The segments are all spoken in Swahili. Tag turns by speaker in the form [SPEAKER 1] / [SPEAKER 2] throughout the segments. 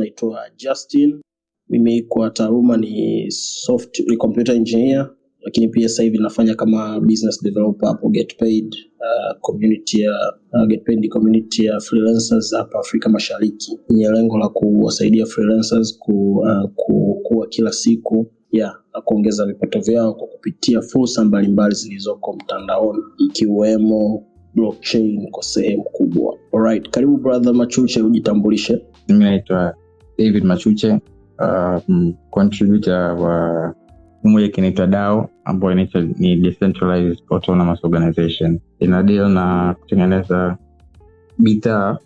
[SPEAKER 1] naitwa Justin. Mimi kwa taaluma ni software computer engineer, lakini pia sasa hivi nafanya kama business developer hapo GetPaid, uh, community uh, GetPaid community ya freelancers hapa Afrika Mashariki yenye lengo la kuwasaidia freelancers ku, uh, kukua kila siku ya na kuongeza vipato vyao kwa kupitia fursa mbalimbali zilizoko mtandaoni ikiwemo blockchain kwa sehemu kubwa. Alright, karibu brother Machuche, ujitambulishe.
[SPEAKER 2] Mimi naitwa David Machuche, uh, contributor wa moja kinaitwa DAO ambayo inaitwa ni Decentralized Autonomous Organization. Ina deal na kutengeneza bidhaa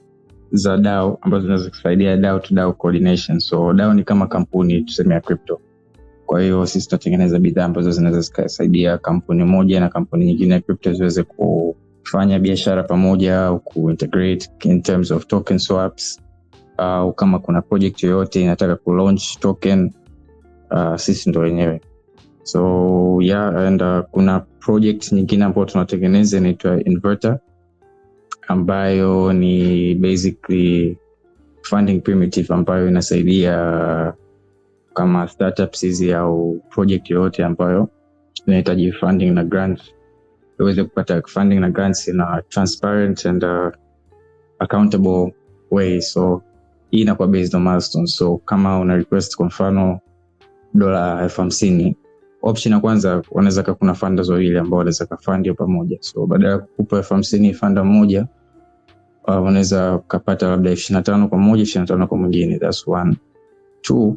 [SPEAKER 2] za DAO ambazo zinaweza kusaidia DAO to DAO coordination. So DAO ni kama kampuni tuseme ya crypto. Kwa hiyo sisi tunatengeneza bidhaa ambazo zinaweza zikasaidia kampuni moja na kampuni nyingine ya crypto ziweze kufanya biashara pamoja au kuintegrate in terms of token swaps au kama kuna project yoyote inataka kulaunch token uh, sisi ndo wenyewe. So yeah and uh, kuna project nyingine ambayo tunatengeneza inaitwa inverter ambayo ni basically funding primitive ambayo inasaidia kama startups hizi au project yoyote ambayo inahitaji funding na grant iweze kupata funding na grants in a transparent and uh, accountable way. So hii inakuwa based on milestone. so kama una request kwa mfano dola elfu hamsini option ya kwanza wanaweza ka kuna funders wawili ambao wanaweza kafund pamoja. So baada ya kukupa elfu hamsini fanda mmoja uh, wanaweza ukapata labda ishirini na tano kwa mmoja ishirini na tano kwa mwingine. Thats one. Two uh,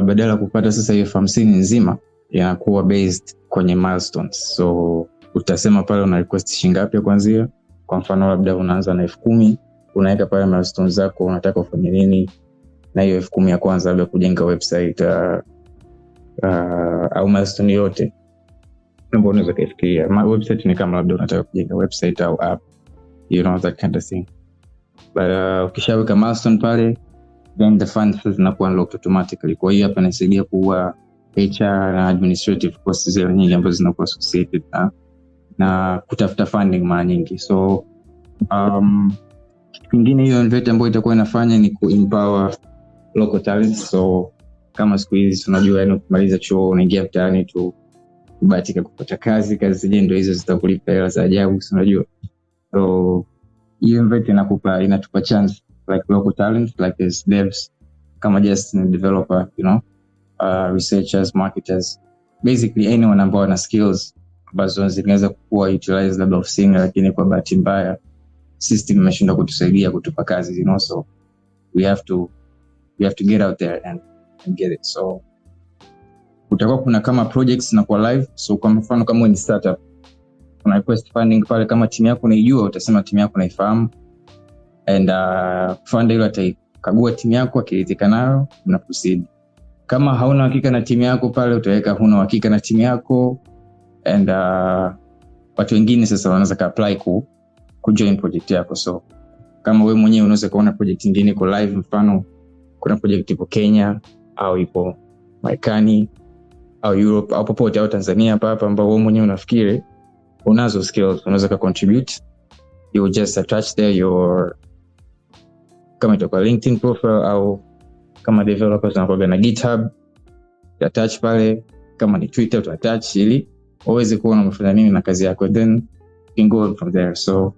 [SPEAKER 2] badala ya kupata sasa hiyo elfu hamsini nzima inakuwa based kwenye milestones. So utasema pale una request shingapi kwanzia kwa mfano labda unaanza na elfu kumi unaweka pale milestones zako unataka ufanye nini? Na hiyo elfu kumi ya kwanza labda kujenga website uh, uh, au milestone yote. Ambao unaweza ukaifikiria website ni kama labda unataka kujenga website au app. You know that kind of thing. But uh, ukishaweka milestone pale then the funds zinakuwa unlocked automatically. Kwa hiyo hapa inasaidia kuwa hr na administrative costs zile nyingi ambazo zinakuwa associated na na kutafuta funding mara nyingi. So um, kitu hiyo Invet ambayo itakuwa inafanya ni kuempower local talents so kama siku hizi tunajua yani ukimaliza chuo unaingia mtaani tu kubahatika kupata kazi kazi zenyewe ndo hizo zitakulipa hela za ajabu unajua? So hiyo Invet inakupa inatupa chance like local talent like as devs kama just developer you know uh, researchers marketers basically anyone ambao ana skills ambazo zinaweza kuwa utilized labda ofisini lakini kwa bahati mbaya system imeshindwa kutusaidia kutupa kazi you know so we have to we have to get out there and, and get it. So kutakuwa kuna kama projects na kwa live so kwa mfano kama ni startup kuna request funding pale kama timu yako unaijua utasema timu yako naifahamu and uh, funder yule ataikagua timu yako akiridhika nayo una proceed. Kama hauna uhakika na timu yako pale utaweka huna uhakika na timu yako and uh, watu wengine sasa wanaweza kaapply ku, kujoin project yako. So kama we mwenyewe unaweza kuona project ingine iko live mfano kuna project ipo kenya au ipo marekani au europe au popote au tanzania hapa ambao we mwenyewe unafikiri unazo skills unaweza contribute. You just attach there your kama itakuwa linkedin profile au kama developers wanakuwaga na github attach pale. Kama ni twitter utaattach ili waweze kuona umefanya nini na kazi yako then you can go from there. So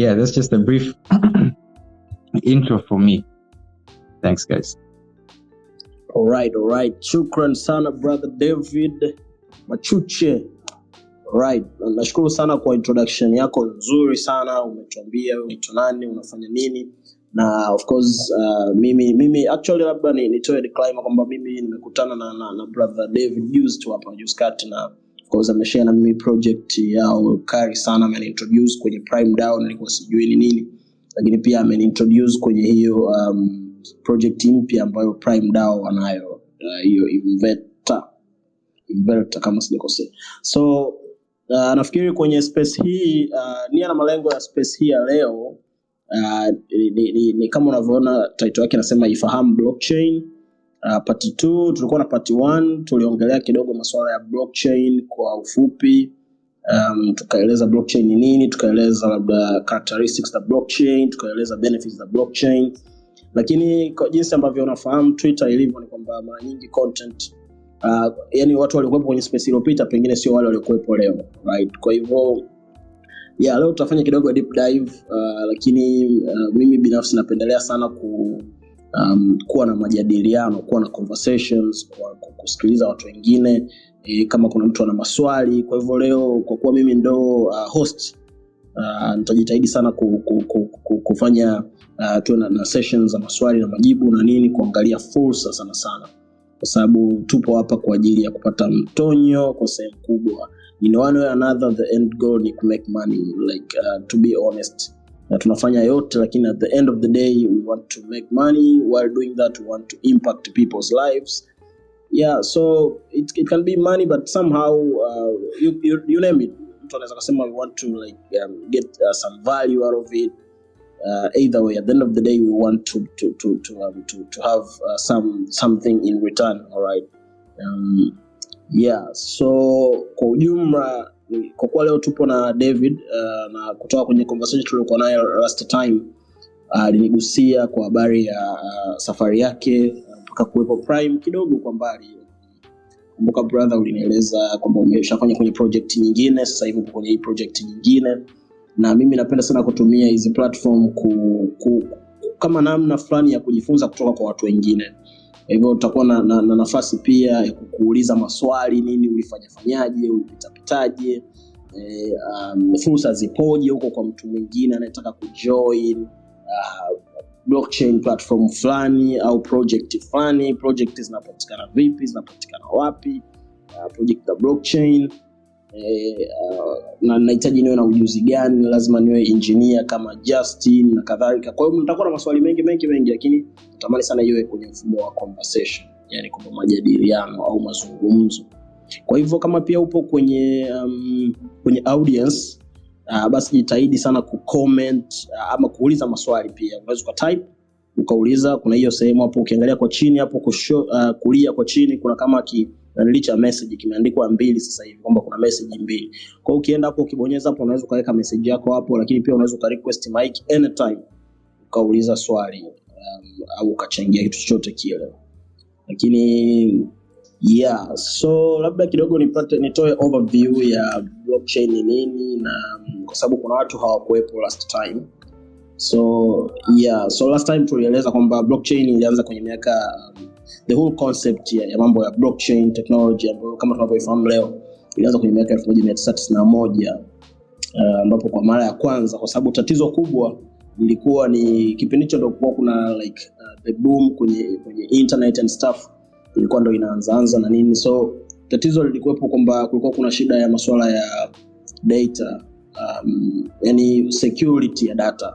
[SPEAKER 2] yeah that's just a brief intro for me thanks guys
[SPEAKER 1] Alright, alright. Shukran sana brother David Machuche. Alright. Na- Nashukuru sana kwa introduction yako nzuri sana. Umetuambia unaitwa nani, unafanya nini na of course uh, mimi mimi actually labda ni, nitoe disclaimer kwamba mimi nimekutana na, na, na brother David juzi tu hapa juzi kati na course ameshare na mimi project yao kari sana ameniintroduce kwenye Prime Down nilikuwa sijui ni nini lakini pia ameniintroduce kwenye hiyo um, project mpya ambayo Prime DAO wanayo uh, Inverter Inverter kama sijakosea. So uh, nafikiri kwenye space hii uh, nia na malengo ya space hii ya leo uh, ni, ni, ni, ni kama unavyoona title yake inasema ifahamu blockchain. Uh, part 2 tulikuwa na part 1 tuliongelea kidogo masuala ya blockchain kwa ufupi. Um, tukaeleza blockchain ni nini, tukaeleza labda characteristics za blockchain, tukaeleza benefits za blockchain lakini kwa jinsi ambavyo unafahamu twitter ilivyo ni kwamba mara nyingi content uh, yani watu waliokuwepo kwenye space iliyopita pengine sio wale waliokuwepo leo right kwa hivyo yeah, leo tutafanya kidogo deep dive uh, lakini uh, mimi binafsi napendelea sana ku um, kuwa na majadiliano kuwa na conversations kwa, kusikiliza watu wengine e, kama kuna mtu ana maswali. Kwa hivyo leo kwa kuwa mimi ndo uh, host uh, nitajitahidi sana ku, ku, ku, ku, kufanya uh, tuwe na, na sessions za maswali na majibu na nini kuangalia fursa sana sana. Kwa sababu tupo hapa kwa ajili ya kupata mtonyo kwa sehemu kubwa. In one way another the end goal ni ku money like uh, to be honest na tunafanya yote lakini at the end of the day we want to make money while doing that. We want to impact people's lives. Yeah so it, it can be money but somehow uh, you, you, you name it. Mtu anaweza kasema we want to like um, get uh, some value out of it. Uh, either way at the end of the day we want to to to to, um, to, to have uh, some something in return all right? Um, yeah so kwa ujumla kwa kuwa leo tupo na david uh, na kutoka kwenye conversation tuliokuwa naye last time alinigusia kwa habari ya uh, safari yake uh, mpaka kuwepo prime kidogo kwa mbali. Kumbuka brother ulinieleza kwamba umeshafanya kwenye project nyingine sasa hivi upo kwenye hii project nyingine. Na mimi napenda sana kutumia hizi platform ku, ku, kama namna fulani ya kujifunza kutoka kwa watu wengine hivyo utakuwa na, na, na nafasi pia ya kukuuliza maswali nini ulifanyafanyaje ulipitapitaje e, um, fursa zipoje huko kwa mtu mwingine anayetaka kujoin uh, blockchain platform fulani au project fulani project zinapatikana vipi zinapatikana wapi uh, project za blockchain eh, uh, na nahitaji niwe na ujuzi gani lazima niwe engineer kama Justin na kadhalika. Kwa hiyo mtakuwa na maswali mengi mengi mengi lakini natamani sana iwe kwenye mfumo wa conversation yani kwamba majadiliano au mazungumzo. Kwa hivyo kama pia upo kwenye um, kwenye audience uh, basi jitahidi sana kucomment uh, ama kuuliza maswali pia. Unaweza ukatype ukauliza. Kuna hiyo sehemu hapo ukiangalia kwa chini hapo kusho, uh, kulia kwa chini kuna kama ki nanili cha message kimeandikwa mbili sasa hivi kwamba kuna message mbili. Kwa hiyo ukienda hapo ukibonyeza hapo unaweza ukaweka message yako hapo lakini pia unaweza ukarequest mic anytime ukauliza swali um, au ukachangia kitu chochote kile. Lakini yeah so labda kidogo nipate nitoe overview ya blockchain ni nini na mm, kwa sababu kuna watu hawakuwepo last time so yeah so last time tulieleza kwamba blockchain ilianza kwenye miaka the whole concept ya, ya mambo ya blockchain technology ambayo kama tunavyoifahamu leo ilianza kwenye miaka elfu moja mia tisa tisini na moja uh, ambapo kwa mara ya kwanza kwa sababu tatizo kubwa ilikuwa ni kipindi hicho ndo kuwa kuna like uh, the boom kwenye kwenye internet and stuff ilikuwa ndo inaanzaanza na nini. So tatizo lilikuwepo kwamba kulikuwa kuna shida ya masuala ya data um, yani security ya data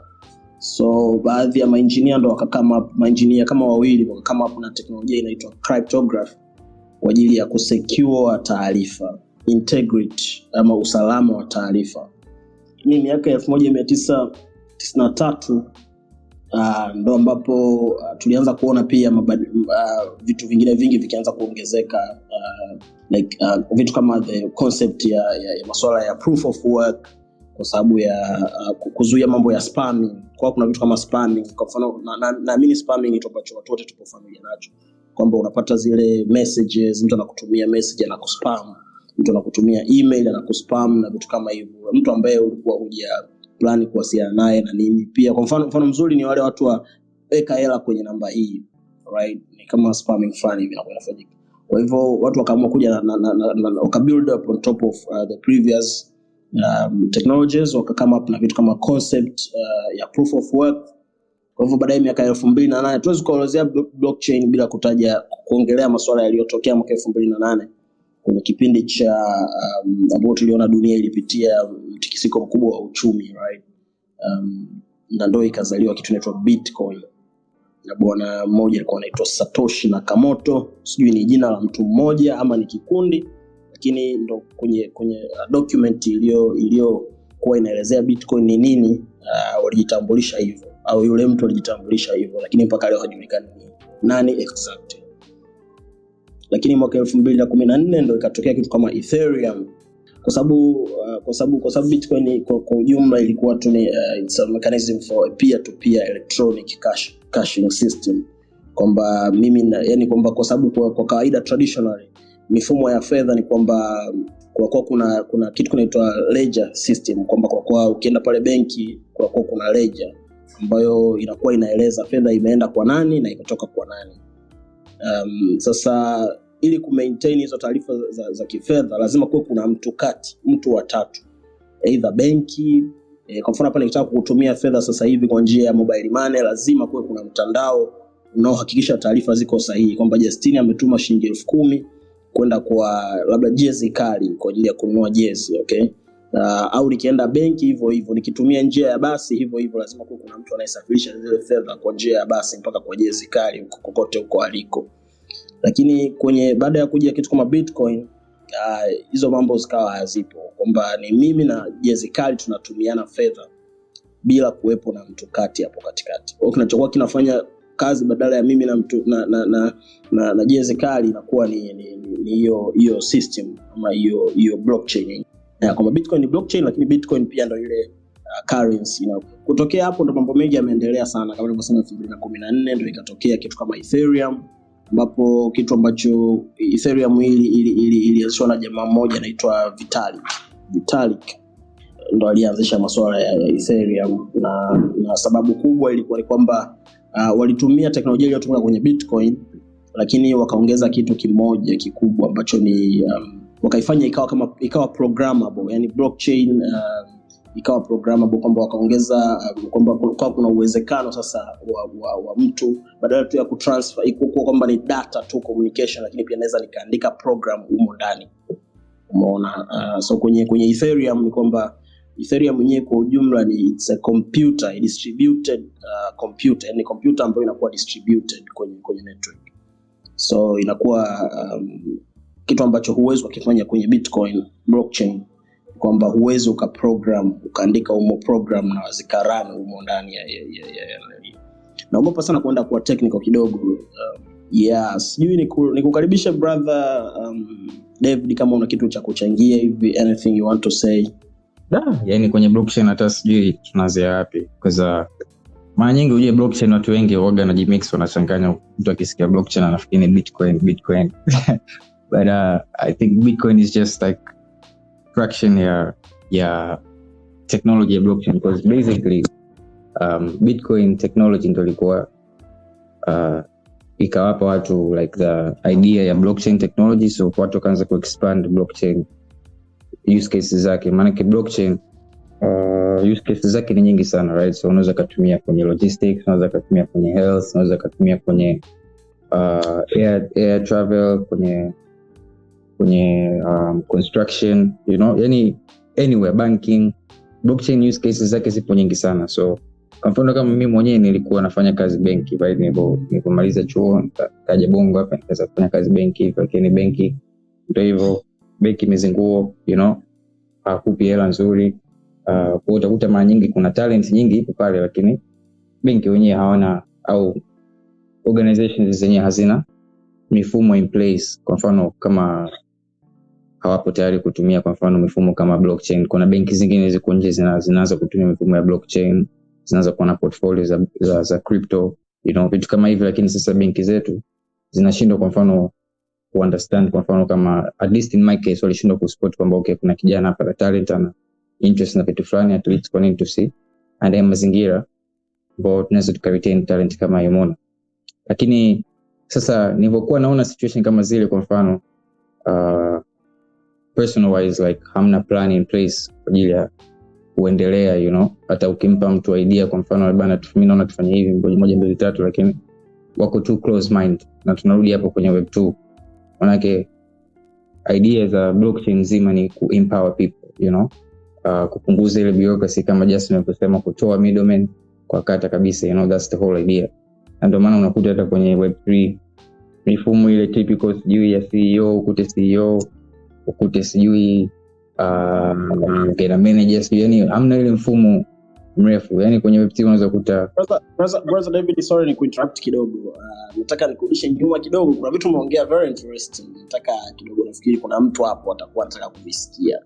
[SPEAKER 1] so baadhi ya mainjinia ndo wakakama mainjinia kama wawili wakakama na teknolojia inaitwa cryptography kwa ajili ya kusecure taarifa integrity ama usalama wa taarifa. Ni miaka elfu moja mia tisa tisini na tatu uh, ndo ambapo uh, tulianza kuona pia mabadi, uh, vitu vingine vingi vikianza kuongezeka uh, like uh, vitu kama the concept ya, ya, ya masuala ya proof of work kwa sababu ya uh, kuzuia mambo ya spamming kwa kuna vitu kama spamming kwa mfano naamini na, na spamming ni ambacho watu wote tupo familia nacho. Kwamba unapata zile messages mtu anakutumia message anakuspam mtu anakutumia email anakuspam na vitu kama hivyo. Mtu ambaye ulikuwa huja plani kuwasiliana naye na nini pia. Kwa mfano mfano mzuri ni wale watu wa weka hela kwenye namba hii right? Ni kama spamming fulani hivi inakuwa inafanyika. Kwa hivyo watu wakaamua kuja na, na, na, na, na wakabuild up on top of uh, the previous um, technologies wakakama up na vitu kama concept uh, ya proof of work. Kwa hivyo baadaye miaka elfu mbili na nane tuwezi kuelezea blockchain bila kutaja kuongelea masuala yaliyotokea mwaka elfu mbili na nane kwenye kipindi cha um, ambao tuliona dunia ilipitia mtikisiko mkubwa wa uchumi right? um, na ndo ikazaliwa kitu inaitwa bitcoin. Na bwana mmoja alikuwa anaitwa satoshi nakamoto sijui ni jina la mtu mmoja ama ni kikundi lakini ndo kwenye kwenye uh, document iliyo iliyokuwa inaelezea bitcoin ni nini uh, walijitambulisha hivyo au yule mtu alijitambulisha hivyo lakini mpaka leo hajulikani ni nani exact. Lakini mwaka elfu mbili na kumi na nne ndo ikatokea kitu kama ethereum. Kwa sababu uh, kwa sababu kwa sababu bitcoin kwa, kwa ujumla ilikuwa tu ni uh, it's a mechanism for a peer to peer electronic cash, cashing system. Kwamba mimi na, yani kwamba kwa sababu kwa, kwa kawaida traditionally mifumo ya fedha ni kwamba kunakuwa kuna kuna kitu kinaitwa ledger system kwamba kunakuwa ukienda pale benki kunakuwa kuna ledger ambayo inakuwa inaeleza fedha imeenda kwa nani na imetoka kwa nani. Um, sasa ili kumaintain hizo taarifa za, za kifedha lazima kuwe kuna mtu kati mtu watatu eidha benki e, kwa mfano hapa nikitaka kutumia fedha sasa hivi kwa njia ya mobile money lazima kuwe kuna mtandao unaohakikisha taarifa ziko sahihi kwamba Justini ametuma shilingi elfu kumi kwenda kwa labda jezi kali kwa ajili ya kununua jezi okay? Uh, au nikienda benki hivyo hivyo nikitumia njia ya basi hivyo hivyo lazima kuwe kuna mtu anayesafirisha zile fedha kwa njia ya basi mpaka kwa jezi kali huko kokote huko aliko. Lakini kwenye baada ya kuja kitu kama bitcoin hizo uh, mambo zikawa hazipo kwamba ni mimi na jezi kali tunatumiana fedha bila kuwepo na mtu kati hapo katikati. Kwa kinachokuwa kinafanya kazi badala ya mimi na mtu na na, na, na, na jezi kali inakuwa ni hiyo hiyo system ama hiyo hiyo blockchain. Kwamba bitcoin ni blockchain lakini bitcoin pia ndo ile uh, currency. Na kutokea hapo ndo mambo mengi yameendelea sana. Kama nilivyosema elfu mbili na kumi na nne ndo ikatokea kitu kama ethereum ambapo kitu ambacho ethereum ili ili ili ilianzishwa na jamaa mmoja anaitwa vitalik. Vitalik ndo alianzisha masuala ya, ya ethereum. Na, na sababu kubwa ilikuwa ni kwamba uh, walitumia teknolojia iliyotumika kwenye bitcoin lakini wakaongeza kitu kimoja kikubwa ambacho ni um, wakaifanya ikawa kama ikawa programmable yani blockchain uh, ikawa programmable kwamba wakaongeza um, kwamba kwa kuna uwezekano sasa wa, wa, wa mtu badala tu ya kutransfer ikuwa kwamba ni data tu communication lakini pia naweza nikaandika program humo ndani. Umeona? Uh, so kwenye kwenye ethereum ni kwamba ethereum yenyewe kwa ujumla ni it's a computer a distributed uh, computer yani computer ambayo inakuwa distributed kwenye kwenye network. So inakuwa um, kitu ambacho huwezi ukakifanya kwenye bitcoin blockchain kwamba huwezi ukaprogram ukaandika umo program na zikaran humo ndani ya, ya, ya, ya, ya, naogopa sana kuenda kuwa technical kidogo um, yeah sijui niku- nikukaribishe brother um, david kama una kitu cha kuchangia hivi anything you want to say
[SPEAKER 2] da yani kwenye blockchain hata sijui tunaanzia wapi kaza mara nyingi ujue blockchain watu wengi waga na jimix wanachanganya mtu akisikia blockchain anafikiri bitcoin bitcoin. But uh, i think bitcoin is just like fraction ya ya technology ya blockchain because basically um, bitcoin technology ndo ilikuwa uh, ikawapa watu like the idea ya blockchain technology so watu wakaanza kuexpand blockchain use cases zake. Maanake blockchain uh, use cases zake ni nyingi sana right? So unaweza katumia kwenye logistics unaweza katumia kwenye health unaweza katumia kwenye uh, air, air travel kwenye kwenye um, construction you know yani anywhere banking. Blockchain use cases zake zipo nyingi sana. So kwa mfano kama mimi mwenyewe nilikuwa nafanya kazi benki right? Nilipomaliza chuo kaja bongo hapa nikaweza kufanya kazi benki hivyo lakini benki ndo hivyo benki mizinguo you know hakupi hela nzuri. Uh, utakuta mara nyingi kuna talent nyingi ipo pale lakini benki wenyewe hawana au organizations zenyewe hazina mifumo in place. Kwa mfano kama hawapo tayari kutumia kwa mfano mifumo kama blockchain. Kuna benki zingine ziko nje zinaanza kutumia mifumo ya blockchain zinaanza kuwa na portfolio za, za, za crypto you know, vitu kama hivi lakini sasa benki zetu zinashindwa kwa mfano kuunderstand kwa mfano kama at least in my case walishindwa kuspot kwamba okay kuna kijana hapa na talent ana interest na vitu fulani at least kwa nini tusi and mazingira ambao tunaweza tukaretain talent kama Yomona lakini sasa nilivyokuwa naona situation kama zile kwa mfano uh, personal wise like hamna plan in place kwa ajili ya kuendelea you know. Hata ukimpa mtu idea kwa mfano bana mimi naona tufanye hivi moja mbili tatu lakini wako too close mind na tunarudi hapo kwenye web 2 manake idea za blockchain nzima ni ku empower people you know? Uh, kupunguza ile bureaucracy kama just alivyosema kutoa middleman kwa kata kabisa you know that's the whole idea. Na ndio maana unakuta hata kwenye web 3 mifumo ile typical sijui ya CEO ukute CEO ukute sijui uh, manager sijui yani amna ile mfumo mrefu. Yani kwenye web 3 unaweza kukuta
[SPEAKER 1] ni kuinterrupt kidogo. Uh, nataka nikurudishe nyuma kidogo. Kuna vitu umeongea very interesting. Nataka kidogo nafikiri kuna mtu hapo atakuwa anataka kuvisikia.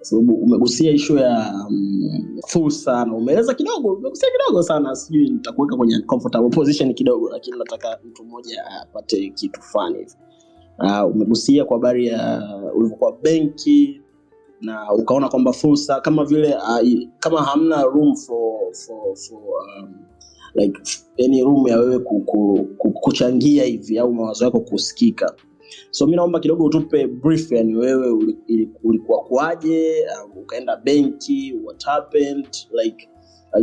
[SPEAKER 1] Sababu umegusia ishu ya um, fursa na umeeleza kidogo umegusia kidogo sana. Sijui nitakuweka kwenye comfortable position kidogo lakini nataka mtu mmoja apate kitu fani hivi. Uh, umegusia kwa habari ya ulivyokuwa benki na ukaona kwamba fursa kama vile uh, kama hamna room for, for, for um, like any room ya wewe ku, ku, ku, kuchangia hivi au mawazo yako kusikika. So mi naomba kidogo utupe brief yani wewe uli- ulikuwa kwaje uh, ukaenda benki what happened like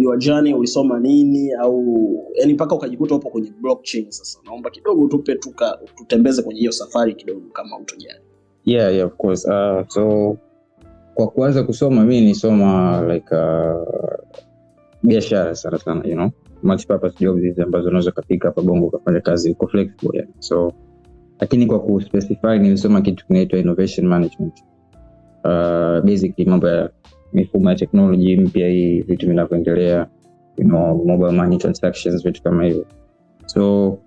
[SPEAKER 1] uh, ulisoma nini au yani mpaka ukajikuta upo kwenye blockchain sasa. Naomba kidogo utupe tuka tutembeze kwenye hiyo safari kidogo kama utojani
[SPEAKER 2] yeah yeah of course. Uh, so kwa kuanza kusoma mi nisoma like uh, biashara sana sana you know. Multipurpose ambazo unaweza ukapika hapa bongo ukafanya kazi uko flexible yani. so lakini kwa kuspecify nilisoma kitu kinaitwa innovation management. Uh, basically mambo ya mifumo ya teknoloji mpya hii vitu vinavyoendelea you know, mobile money transactions vitu kama hivyo. So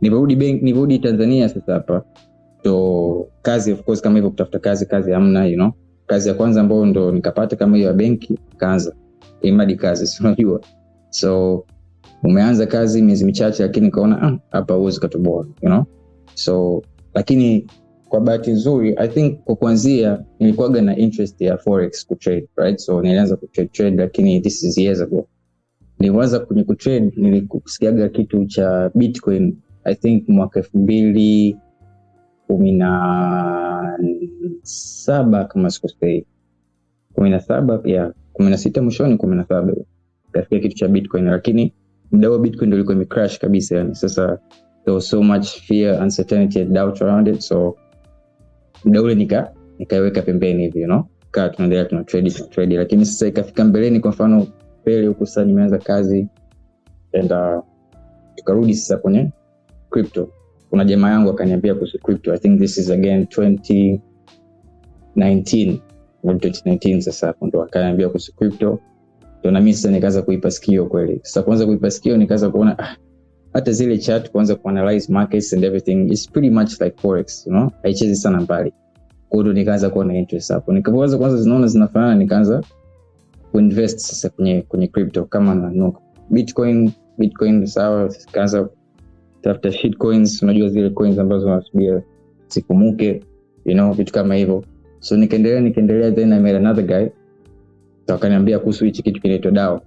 [SPEAKER 2] nivyorudi tanzania sasa hapa. So kazi of course kama hivyo kutafuta kazi kazi hamna you know kazi ya kwanza ambayo ndo nikapata kama hiyo ya benki kaanza imadi kazi sinajua so umeanza kazi miezi michache lakini ukaona "Ah, hapa huwezi katoboa you know? So lakini kwa bahati nzuri i think kwa kuanzia nilikuwaga na interest ya forex kutrade right? So nilianza kutrade trade lakini this is years ago. Nilianza kwenye kutrade nilikusikiaga kitu cha bitcoin i think mwaka elfu mbili kumi na saba kama sikosei. Kumi na saba ya kumi na sita mwishoni kumi na saba. Kafikia kitu cha bitcoin lakini muda huo bitcoin ndo ilikuwa imecrash kabisa yani. Sasa there was so much fear uncertainty and doubt around it so muda ule nika nikaiweka pembeni hivi you know? Kaa tunaendelea tuna trade tuna trade. Lakini sasa ikafika mbeleni kwa mfano pele huku sasa nimeanza kazi and uh, tukarudi sasa kwenye crypto kuna jamaa yangu akaniambia kuhusu crypto. I think this is again 2019 2019 sasa hapo ndo akaniambia kuhusu crypto. Ndo nami sasa nikaanza kuipa sikio kweli. Sasa kuanza kuipa sikio nikaanza kuona ah, hata zile chat kuanza kuanalyze markets and everything is pretty much like forex you know? Haichezi sana mbali. Kwa nikaanza kuwa na interest hapo. Nikaanza kwanza zinaona zinafanana nikaanza kuinvest sasa kwenye kwenye crypto kama na no, bitcoin bitcoin sawa kaanza tafuta shitcoins unajua zile coins ambazo nasubia zikumuke you know vitu kama hivyo. So nikaendelea nikaendelea then i met another guy. Akaniambia kuhusu hichi kitu kinaitwa dao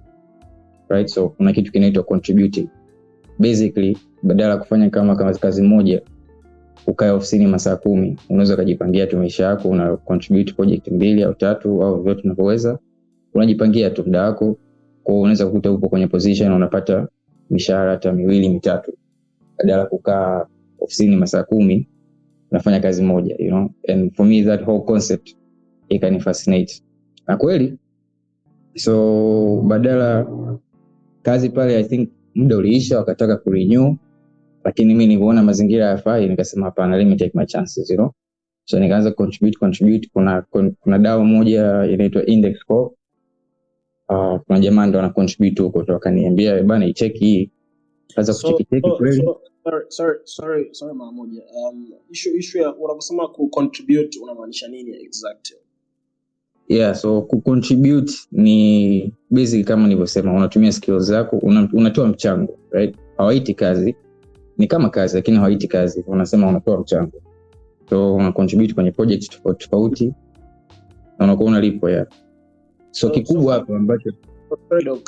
[SPEAKER 2] right? So kuna kitu kinaitwa contributing. Basically badala ya kufanya kama kazi moja ukae ofisini masaa kumi unaweza ukajipangia tu maisha yako una contribute project mbili au tatu au vyote unavyoweza. Unajipangia tu muda wako kwao unaweza kukuta upo kwenye position unapata mishahara hata miwili mitatu badala kukaa ofisini masaa kumi nafanya kazi moja you know? and for me that whole concept ikani fascinate. Na kweli so badala kazi pale i think muda uliisha wakataka kurenew lakini mi nilivyoona mazingira yafai nikasema hapana let me take my chances you know? So nikaanza contribute contribute. Kuna kuna, dawa moja inaitwa index corp. Uh, kuna jamaa ndo ana contribute huko ndo akaniambia bana icheki hii. Kaza
[SPEAKER 1] so,
[SPEAKER 2] kuchekicheki
[SPEAKER 1] so,
[SPEAKER 2] kweli.
[SPEAKER 1] so, sorry, sorry, sorry, sorry mara moja um, issue, issue ya unaposema ku contribute unamaanisha nini exactly
[SPEAKER 2] yeah so kucontribute ni basic kama nilivyosema unatumia skills zako una, unatoa mchango right hawaiti kazi ni kama kazi lakini hawaiti kazi unasema unatoa mchango so unacontribute kwenye project tofauti tofauti na unakuwa unalipwa yeah. so kikubwa
[SPEAKER 1] so-
[SPEAKER 2] ambacho.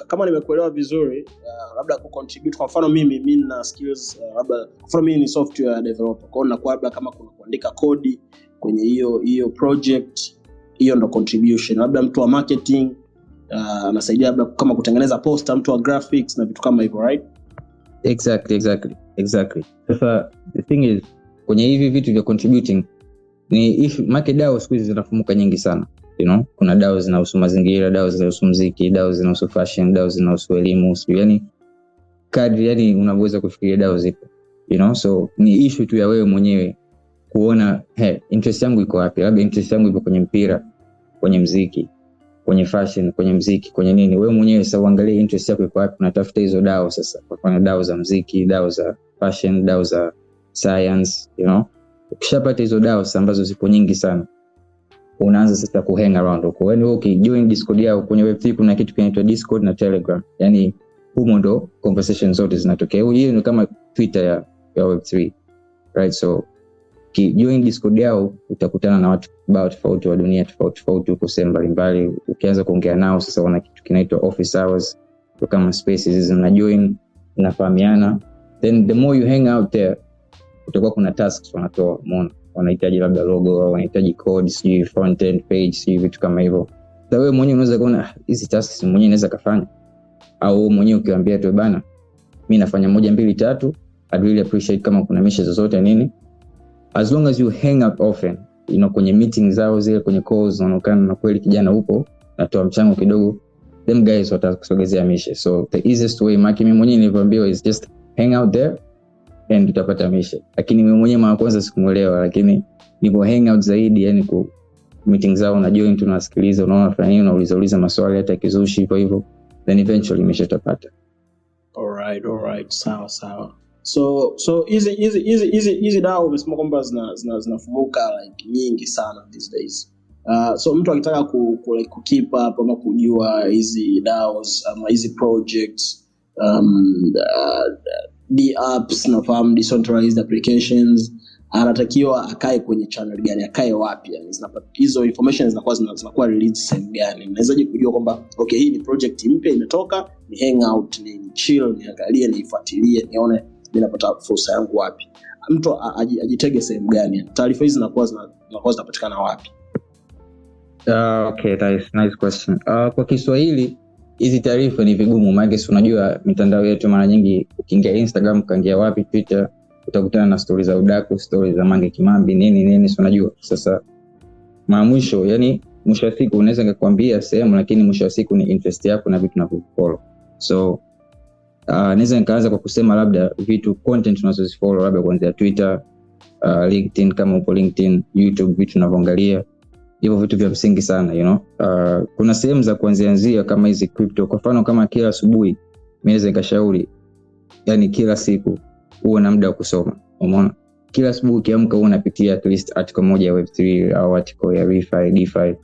[SPEAKER 1] Kama nimekuelewa vizuri uh, labda kucontribute kwa mfano mimi mi nina skills uh, labda mfano mimi ni software developer kwao nakuwa labda kama kuna kuandika kodi kwenye hiyo hiyo project hiyo ndo contribution. Labda mtu wa marketing uh, anasaidia labda kama kutengeneza poster mtu wa graphics na vitu kama hivyo right?
[SPEAKER 2] Exactly exactly exactly. Sasa the thing is kwenye hivi vitu vya contributing ni if make dao siku hizi zinafumuka nyingi sana you know kuna dao zinahusu mazingira dao zinahusu mziki dao zinahusu fashion dao zinahusu elimu yani kadri yani unavyoweza kufikiria dao zipo you know so ni issue tu ya wewe mwenyewe kuona hey, interest yangu iko wapi labda interest yangu ipo kwenye mpira kwenye mziki kwenye fashion kwenye mziki kwenye nini wewe mwenyewe sasa uangalie interest yako iko wapi unatafuta hizo dao sasa kwa mfano dao za mziki dao za fashion dao za science you know ukishapata hizo sasa ambazo zipo nyingi sana unaanza sasa ku hang around huko. Yani wewe ukijoin discord yao kwenye web3 kuna kitu kinaitwa discord na telegram. Yani humo ndo conversation zote zinatokea. Hiyo ni kama twitter ya, ya web3 right so ukijoin discord yao utakutana na watu bao tofauti wa dunia tofauti tofauti huko sehemu mbalimbali. Ukianza kuongea nao sasa wana kitu kinaitwa office hours. Kama spaces hizi mnajoin mnafahamiana then the more you hang out there utakuwa kuna tasks wanatoa umeona wanahitaji labda logo au wanahitaji code sijui front end page sijui vitu kama hivyo. Sa wewe mwenyewe unaweza kuona "Ah, hizi tasks mwenyewe naweza kafanya. Au mwenyewe ukiwambia tu bana mi nafanya moja mbili tatu I'd really appreciate kama kuna mishe zozote nini. As long as you hang up often you kwenye meeting zao zile kwenye calls unaonekana na kweli kijana upo natoa mchango kidogo them guys watakusogezea mishe so the easiest way maki mi mwenyewe nilivyoambiwa is just hang out there and utapata mishe lakini mi mwenyewe mara kwanza sikumwelewa lakini nipo hangout zaidi yani ku meeting zao na join tunawasikiliza unaona fulani hiyo, unauliza uliza maswali hata kizushi hivyo hivyo then eventually utapata
[SPEAKER 1] Alright, alright, sawa sawa. So so hizi hizi hizi hizi hizi dawa umesema kwamba zina zina zinafunguka like nyingi sana these days. Uh, so mtu akitaka ku, ku, like, keep up ama kujua hizi DAOs ama hizi projects um, uh, D nafahamu decentralized applications. Anatakiwa akae kwenye channel gani akae wapi yani hizo information zinakuwa zinakuwa sehemu gani. Nawezaje kujua kwamba okay hii ni project mpya imetoka ni hangout ni, ni chill niangalie niifuatilie nione ninapata fursa yangu wapi. Mtu ajitege sehemu gani taarifa hizi zinakuwa zinakuwa zinapatikana wapi?
[SPEAKER 2] Uh, okay, that nice question. Uh, kwa Kiswahili hizi taarifa ni vigumu, maana si unajua mitandao yetu mara nyingi ukiingia Instagram, ukaingia wapi Twitter, utakutana na stori za udaku, stori za Mange Kimambi, nini nini, si unajua. Sasa maamwisho yani mwisho wa siku unaweza nikakwambia sehemu, lakini mwisho wa siku ni interest yako na vitu unavyofollow. So uh, naweza nikaanza kwa kusema labda vitu content unazozifolo labda kuanzia Twitter, uh, LinkedIn kama upo LinkedIn, YouTube, vitu unavyoangalia hivyo vitu vya msingi sana you know? uh, kuna sehemu za kuanzianzia kama hizi crypto. Kwa mfano kama kila asubuhi mi naweza nikashauri yani kila siku huwe na muda wa kusoma. Umeona? Kila asubuhi ukiamka huwa unapitia at least article moja ya web3 au article ya refi defi.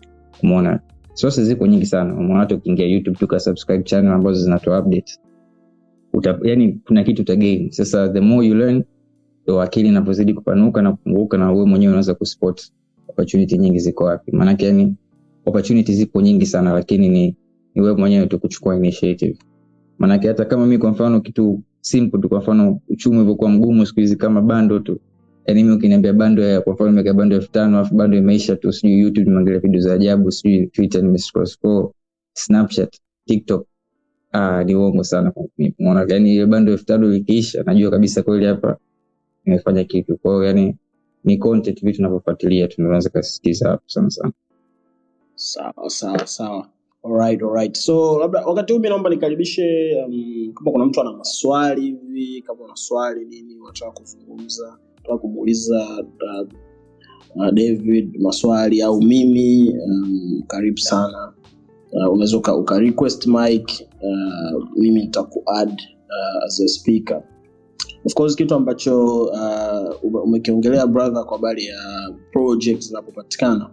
[SPEAKER 2] Umeona? Sources ziko nyingi sana. Umeona? Hata ukiingia youtube tuka subscribe channel ambazo zinatoa updates. Uta, yani kuna kitu utagain sasa the more you learn ndo akili inavyozidi kupanuka na kupunguka na wewe mwenyewe unaweza kuspot opportunity nyingi ziko wapi? Maanake yani opportunity zipo nyingi sana lakini ni, ni wewe mwenyewe tu kuchukua initiative. Maanake hata kama mi kwa mfano kitu simple tu kwa mfano uchumi ulivyokuwa mgumu siku hizi kama bando tu. Yani mi ukiniambia bando ya kwa mfano nimeweka bando elfu tano alafu bando imeisha tu sijui youtube nimeangalia video za ajabu sijui twitter nimescroll snapchat tiktok ah, ni uongo sana yani ile bando elfu tano ikiisha najua kabisa kweli hapa nimefanya kitu. Kwao yani ni content vitu tunavyofuatilia tunaweza kasisitiza hapo sana sana.
[SPEAKER 1] Sawa sawa sawa. Alright, alright. so labda wakati huu mi naomba nikaribishe um, kama kuna mtu ana maswali hivi kama una swali nini unataka kuzungumza unataka kumuuliza uh, uh, david maswali au mimi um, karibu sana. Uh, unaweza uka, uka request mic uh, mimi nitakuadd uh, as a speaker of course kitu ambacho uh, umekiongelea brother kwa habari ya project zinapopatikana.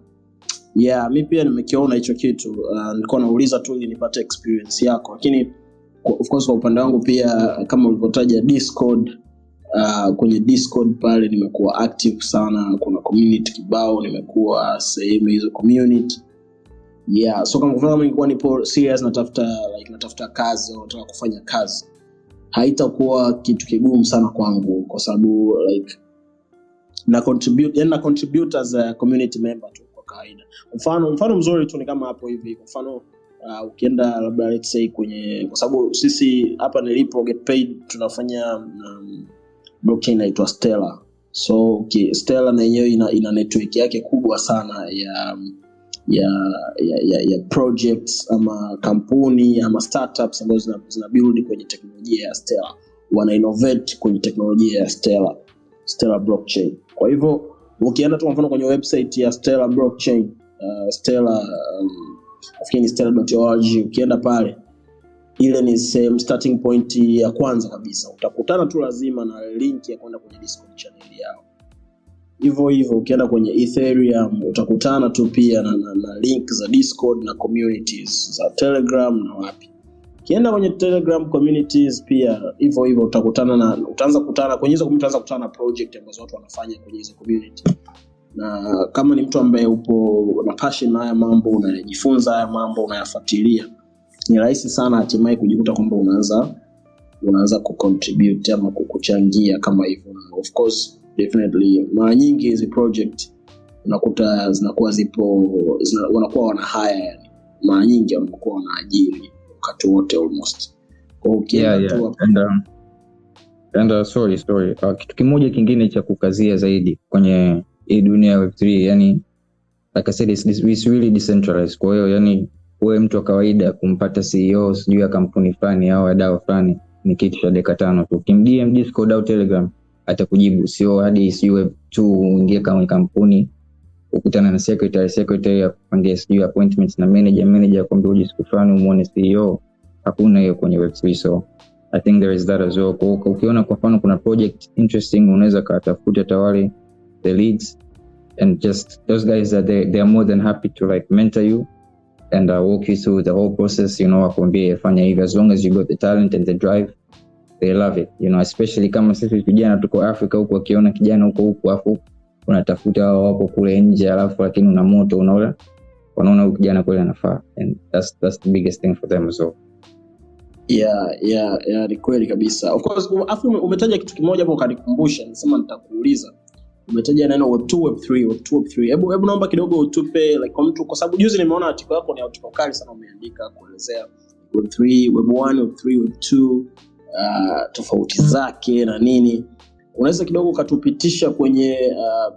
[SPEAKER 1] Yeah mi pia nimekiona hicho kitu uh, nilikuwa nauliza tu ili nipate experience yako. Lakini of course kwa upande wangu pia kama ulivyotaja discord uh, kwenye discord pale nimekuwa active sana. Kuna community kibao nimekuwa sehemu hizo community. Yeah so kama kama nilikuwa nipo serious natafuta like natafuta kazi au nataka kufanya kazi haitakuwa kitu kigumu sana kwangu kwa sababu like na contribute na contribute as a community member tu kwa kawaida. Mfano mfano mzuri tu ni kama hapo hivi. Kwa mfano uh, ukienda labda let's say kwenye kwa sababu sisi hapa nilipo get paid tunafanya um, blockchain inaitwa stella. So okay, stella na yenyewe ina, ina network yake kubwa sana ya ya ya, ya, ya projects ama kampuni ama startups ambazo zina, zina build kwenye teknolojia ya Stellar wana innovate kwenye teknolojia ya Stellar Stellar blockchain. Kwa hivyo ukienda tu kwa mfano kwenye website ya Stellar blockchain uh, Stellar um, nafikiri ukienda pale ile ni sehemu starting point ya kwanza kabisa. Utakutana tu lazima na link ya kwenda kwenye discord channel yao hivyo hivyo ukienda kwenye ethereum utakutana tu pia na, na, na link za discord na communities za telegram na wapi. Ukienda kwenye telegram communities pia hivyo hivyo utakutana na utaanza kutana kwenye hizo utaanza kutana na project ambazo watu wanafanya kwenye hizo community. Na kama ni mtu ambaye upo na passion na haya mambo unajifunza haya mambo unayafuatilia ni rahisi sana hatimaye kujikuta kwamba unaanza unaanza kucontribute ama kuchangia kama hivyo. Of course definitely. Mara nyingi hizi project unakuta zinakuwa zipo zina, wanakuwa wana haya yani. Mara nyingi wanakuwa wanaajiri wakati wote almost. Kwa ukienda
[SPEAKER 2] yeah, yeah. And, um, and, uh, sorry, sorry. Uh, kitu kimoja kingine cha kukazia zaidi kwenye hii dunia ya web3 yani like I said, it's, it's really decentralized. Kwa hiyo yani wewe mtu wa kawaida kumpata ceo sijui ya kampuni fulani au ya dawa fulani ni kitu cha deka tano tu. Kimdm discord au telegram atakujibu. Sio hadi sijui web tu uingie kwenye kampuni ukutana na secretary secretary akupangia sijui appointments na manager manager akwambia uje siku fulani umuone ceo hakuna hiyo kwenye web3 so i think there is that as well. Kwa ukiona kwa mfano kuna project interesting unaweza katafuta tawali the leads and just those guys are they, they are more than happy to like mentor you and uh, walk you through the whole process you know wakwambie fanya hivi. As long as you got the talent and the drive they love it you know especially kama sisi vijana tuko africa huku wakiona kijana huko huku afu unatafuta wao wapo kule nje alafu lakini una moto unaona wanaona huyu kijana kweli anafaa and that's, that's the biggest thing for them as
[SPEAKER 1] yeah, yeah, yeah, ni kweli kabisa. Of course um- afu umetaja kitu kimoja hapo ukanikumbusha nisema nitakuuliza. Umetaja neno web 2 web 3 web 2 web 3 hebu hebu naomba kidogo utupe like mtu kwa sababu juzi nimeona article yako ni article kali sana umeandika kuelezea web 3 web 1 web 3 web 2 uh, tofauti zake na nini. Unaweza kidogo ukatupitisha kwenye uh,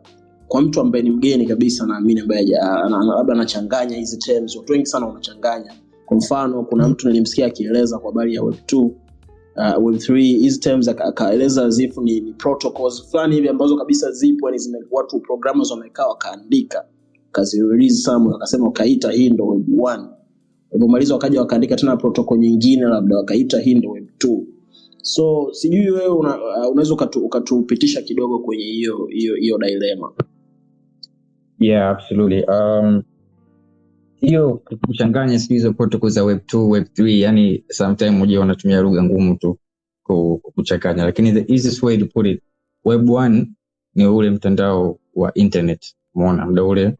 [SPEAKER 1] kwa mtu ambaye ni mgeni kabisa naamini ambaye ana- labda anachanganya hizi terms. Watu wengi sana wanachanganya. Kwa mfano kuna mtu nilimsikia akieleza kwa habari ya web 2 uh, web 3 hizi terms akaeleza zifu ni, ni protocols fulani hivi ambazo kabisa zipo yani zime watu programmers wamekaa wakaandika. Kazirelease somewhere wakasema wakaita hii ndo web 1 walivyomaliza wakaja wakaandika tena protocol nyingine labda wakaita hii ndo web 2 so sijui wewe una, uh, unaweza ukatu, ukatupitisha kidogo kwenye hiyo hiyo hiyo dilema
[SPEAKER 2] yeah absolutely. Um hiyo kuchanganya sijui hizo protocol za web 2 web 3 yani sometime moja wanatumia lugha ngumu tu kuchanganya. Lakini the easiest way to put it web 1 ni ule mtandao wa internet. Umeona? Muda ule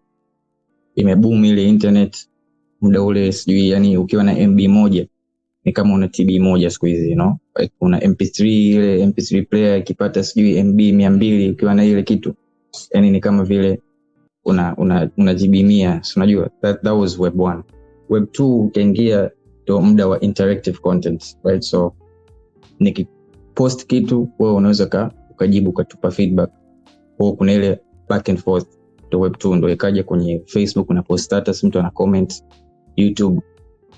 [SPEAKER 2] imeboom ile internet. Muda ule sijui yani ukiwa na mb moja ni kama una tb moja siku hizi you know? like una mp3 ile mp3 player ikipata sijui mb mia mbili ukiwa na ile kitu. Yani ni kama vile una una, una GB mia unajua? That, that was web 1 web 2 ukaingia ndo muda wa interactive content right? So nikipost kitu wewe unaweza ka ukajibu ukatupa feedback. Kwao kuna ile back and forth. Ndo web 2 ndo ikaja kwenye facebook una mtu ana comment. Youtube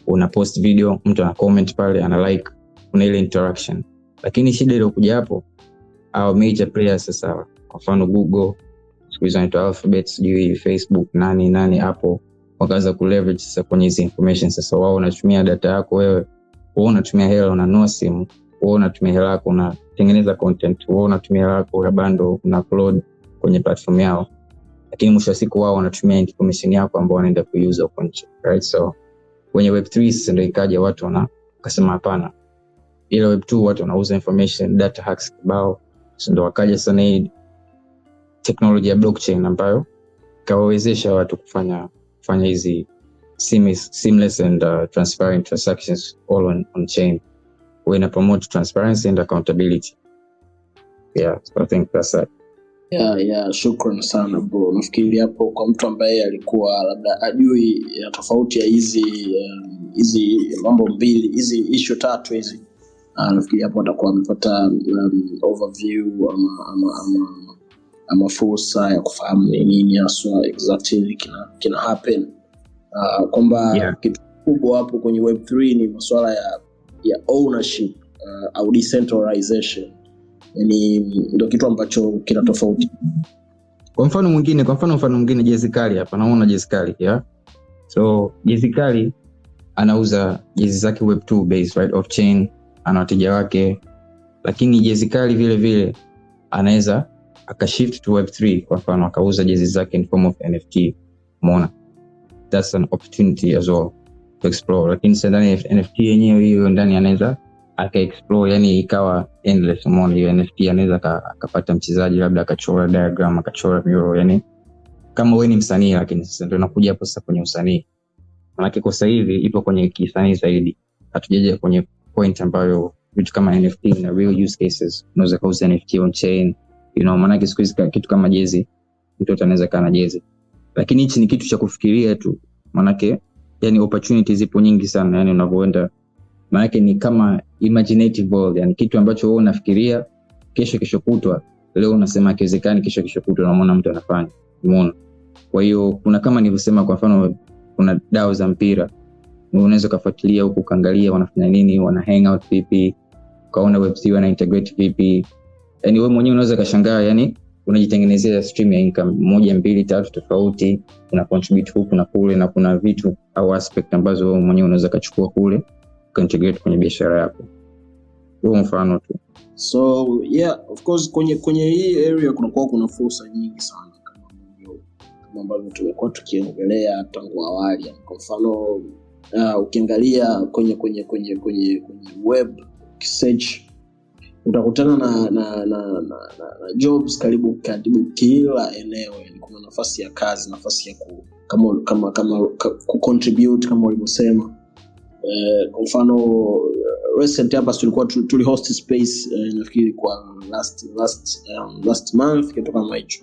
[SPEAKER 2] una post video mtu ana comment pale ana like kuna ile interaction. Lakini shida iliyokuja hapo our major players sasa kwa mfano google siku hizi alphabet sijui facebook nani nani hapo wakaanza kuleverage sasa kwenye hizi information. Sasa wao unatumia data yako wewe wao unatumia hela unanua simu wao unatumia hela yako unatengeneza content wao unatumia hela yako ya bando una upload kwenye platform yao. Lakini mwisho wa siku wao wanatumia information yako ambao wanaenda kuiuza huko nje right? So kwenye web 3 sasa ndio ikaja watu wana wakasema hapana. Ile web 2 watu wanauza information data hacks kibao. Ndo wakaja sana hii teknolojia ya blockchain ambayo ikawawezesha watu kufanya kufanya hizi seamless, seamless and uh, transparent transactions all on, on chain. Huwa promote transparency and accountability. Yeah so i think that's that
[SPEAKER 1] yeah, yeah, shukran sana bro. Nafikiri hapo kwa mtu ambaye alikuwa labda ajui ya tofauti ya hizi um, hizi mambo mbili hizi ishu tatu hizi uh, nafikiri hapo atakuwa amepata um, overview ama, ama, ama, ama fursa ya kufahamu ni nini haswa exactly kina, kina happen. Uh, kwamba
[SPEAKER 2] Yeah.
[SPEAKER 1] kitu kubwa hapo kwenye web 3 ni masuala ya ya ownership uh, au decentralization yani ndo kitu ambacho kina tofauti.
[SPEAKER 2] Kwa mfano mwingine kwa mfano mfano mwingine jezi kali hapa naona jezi kali yeah? so jezi kali anauza jezi zake web 2 base right off chain ana wateja wake. Lakini jezi kali vile vile anaweza akashift to web3 kwa mfano akauza jezi zake in form of nft umeona? That's an opportunity as well to explore. Lakini sasa ndani nft yenyewe hiyo ndani anaweza akaexplore yani ikawa endless umeona hiyo nft anaweza akapata mchezaji labda akachora diagram akachora mural yani kama we ni msanii lakini sasa ndo nakuja hapo sasa kwenye usanii. Manake kwa sasa hivi ipo kwenye kisanii zaidi. Hatujaja kwenye point ambayo vitu kama nft na real use cases unaweza kauza nft on chain you know manake siku hizi kitu kama jezi mtoto anaweza kaa na jezi. Lakini hichi ni kitu cha kufikiria tu manake yani opportunities zipo nyingi sana yani unavyoenda. Manake ni kama imaginative world yani kitu ambacho wewe unafikiria kesho kesho kutwa leo unasema akiwezekani kesho kesho kutwa unamwona mtu anafanya. Umeona? Kwa hiyo kuna kama nilivyosema kwa mfano kuna dao za mpira. Unaweza ukafuatilia huku ukaangalia wanafanya nini wana hangout vipi ukaona web3 wana integrate vipi. Yani wewe mwenyewe unaweza ukashangaa yani unajitengenezea stream ya income. Moja mbili tatu tofauti. Una contribute huku na kule na kuna vitu au aspect ambazo wewe mwenyewe unaweza kachukua kule ukaintegrate kwenye biashara yako. Huo mfano tu.
[SPEAKER 1] So yeah of course kwenye kwenye hii area kunakuwa kuna fursa nyingi sana kama ambavyo tumekuwa tukiongelea tangu awali. Kwa mfano uh, ukiangalia kwenye kwenye kwenye kwenye kwenye web search utakutana na na, na, na, na, na jobs karibu karibu kila eneo kuna nafasi ya kazi nafasi ya ku, kama kama kama ka, kucontribute kama ulivyosema eh, kwa mfano eh, recent hapa tulikuwa tu- tulihost space eh, nafikiri kwa last last um, last month kitu kama hicho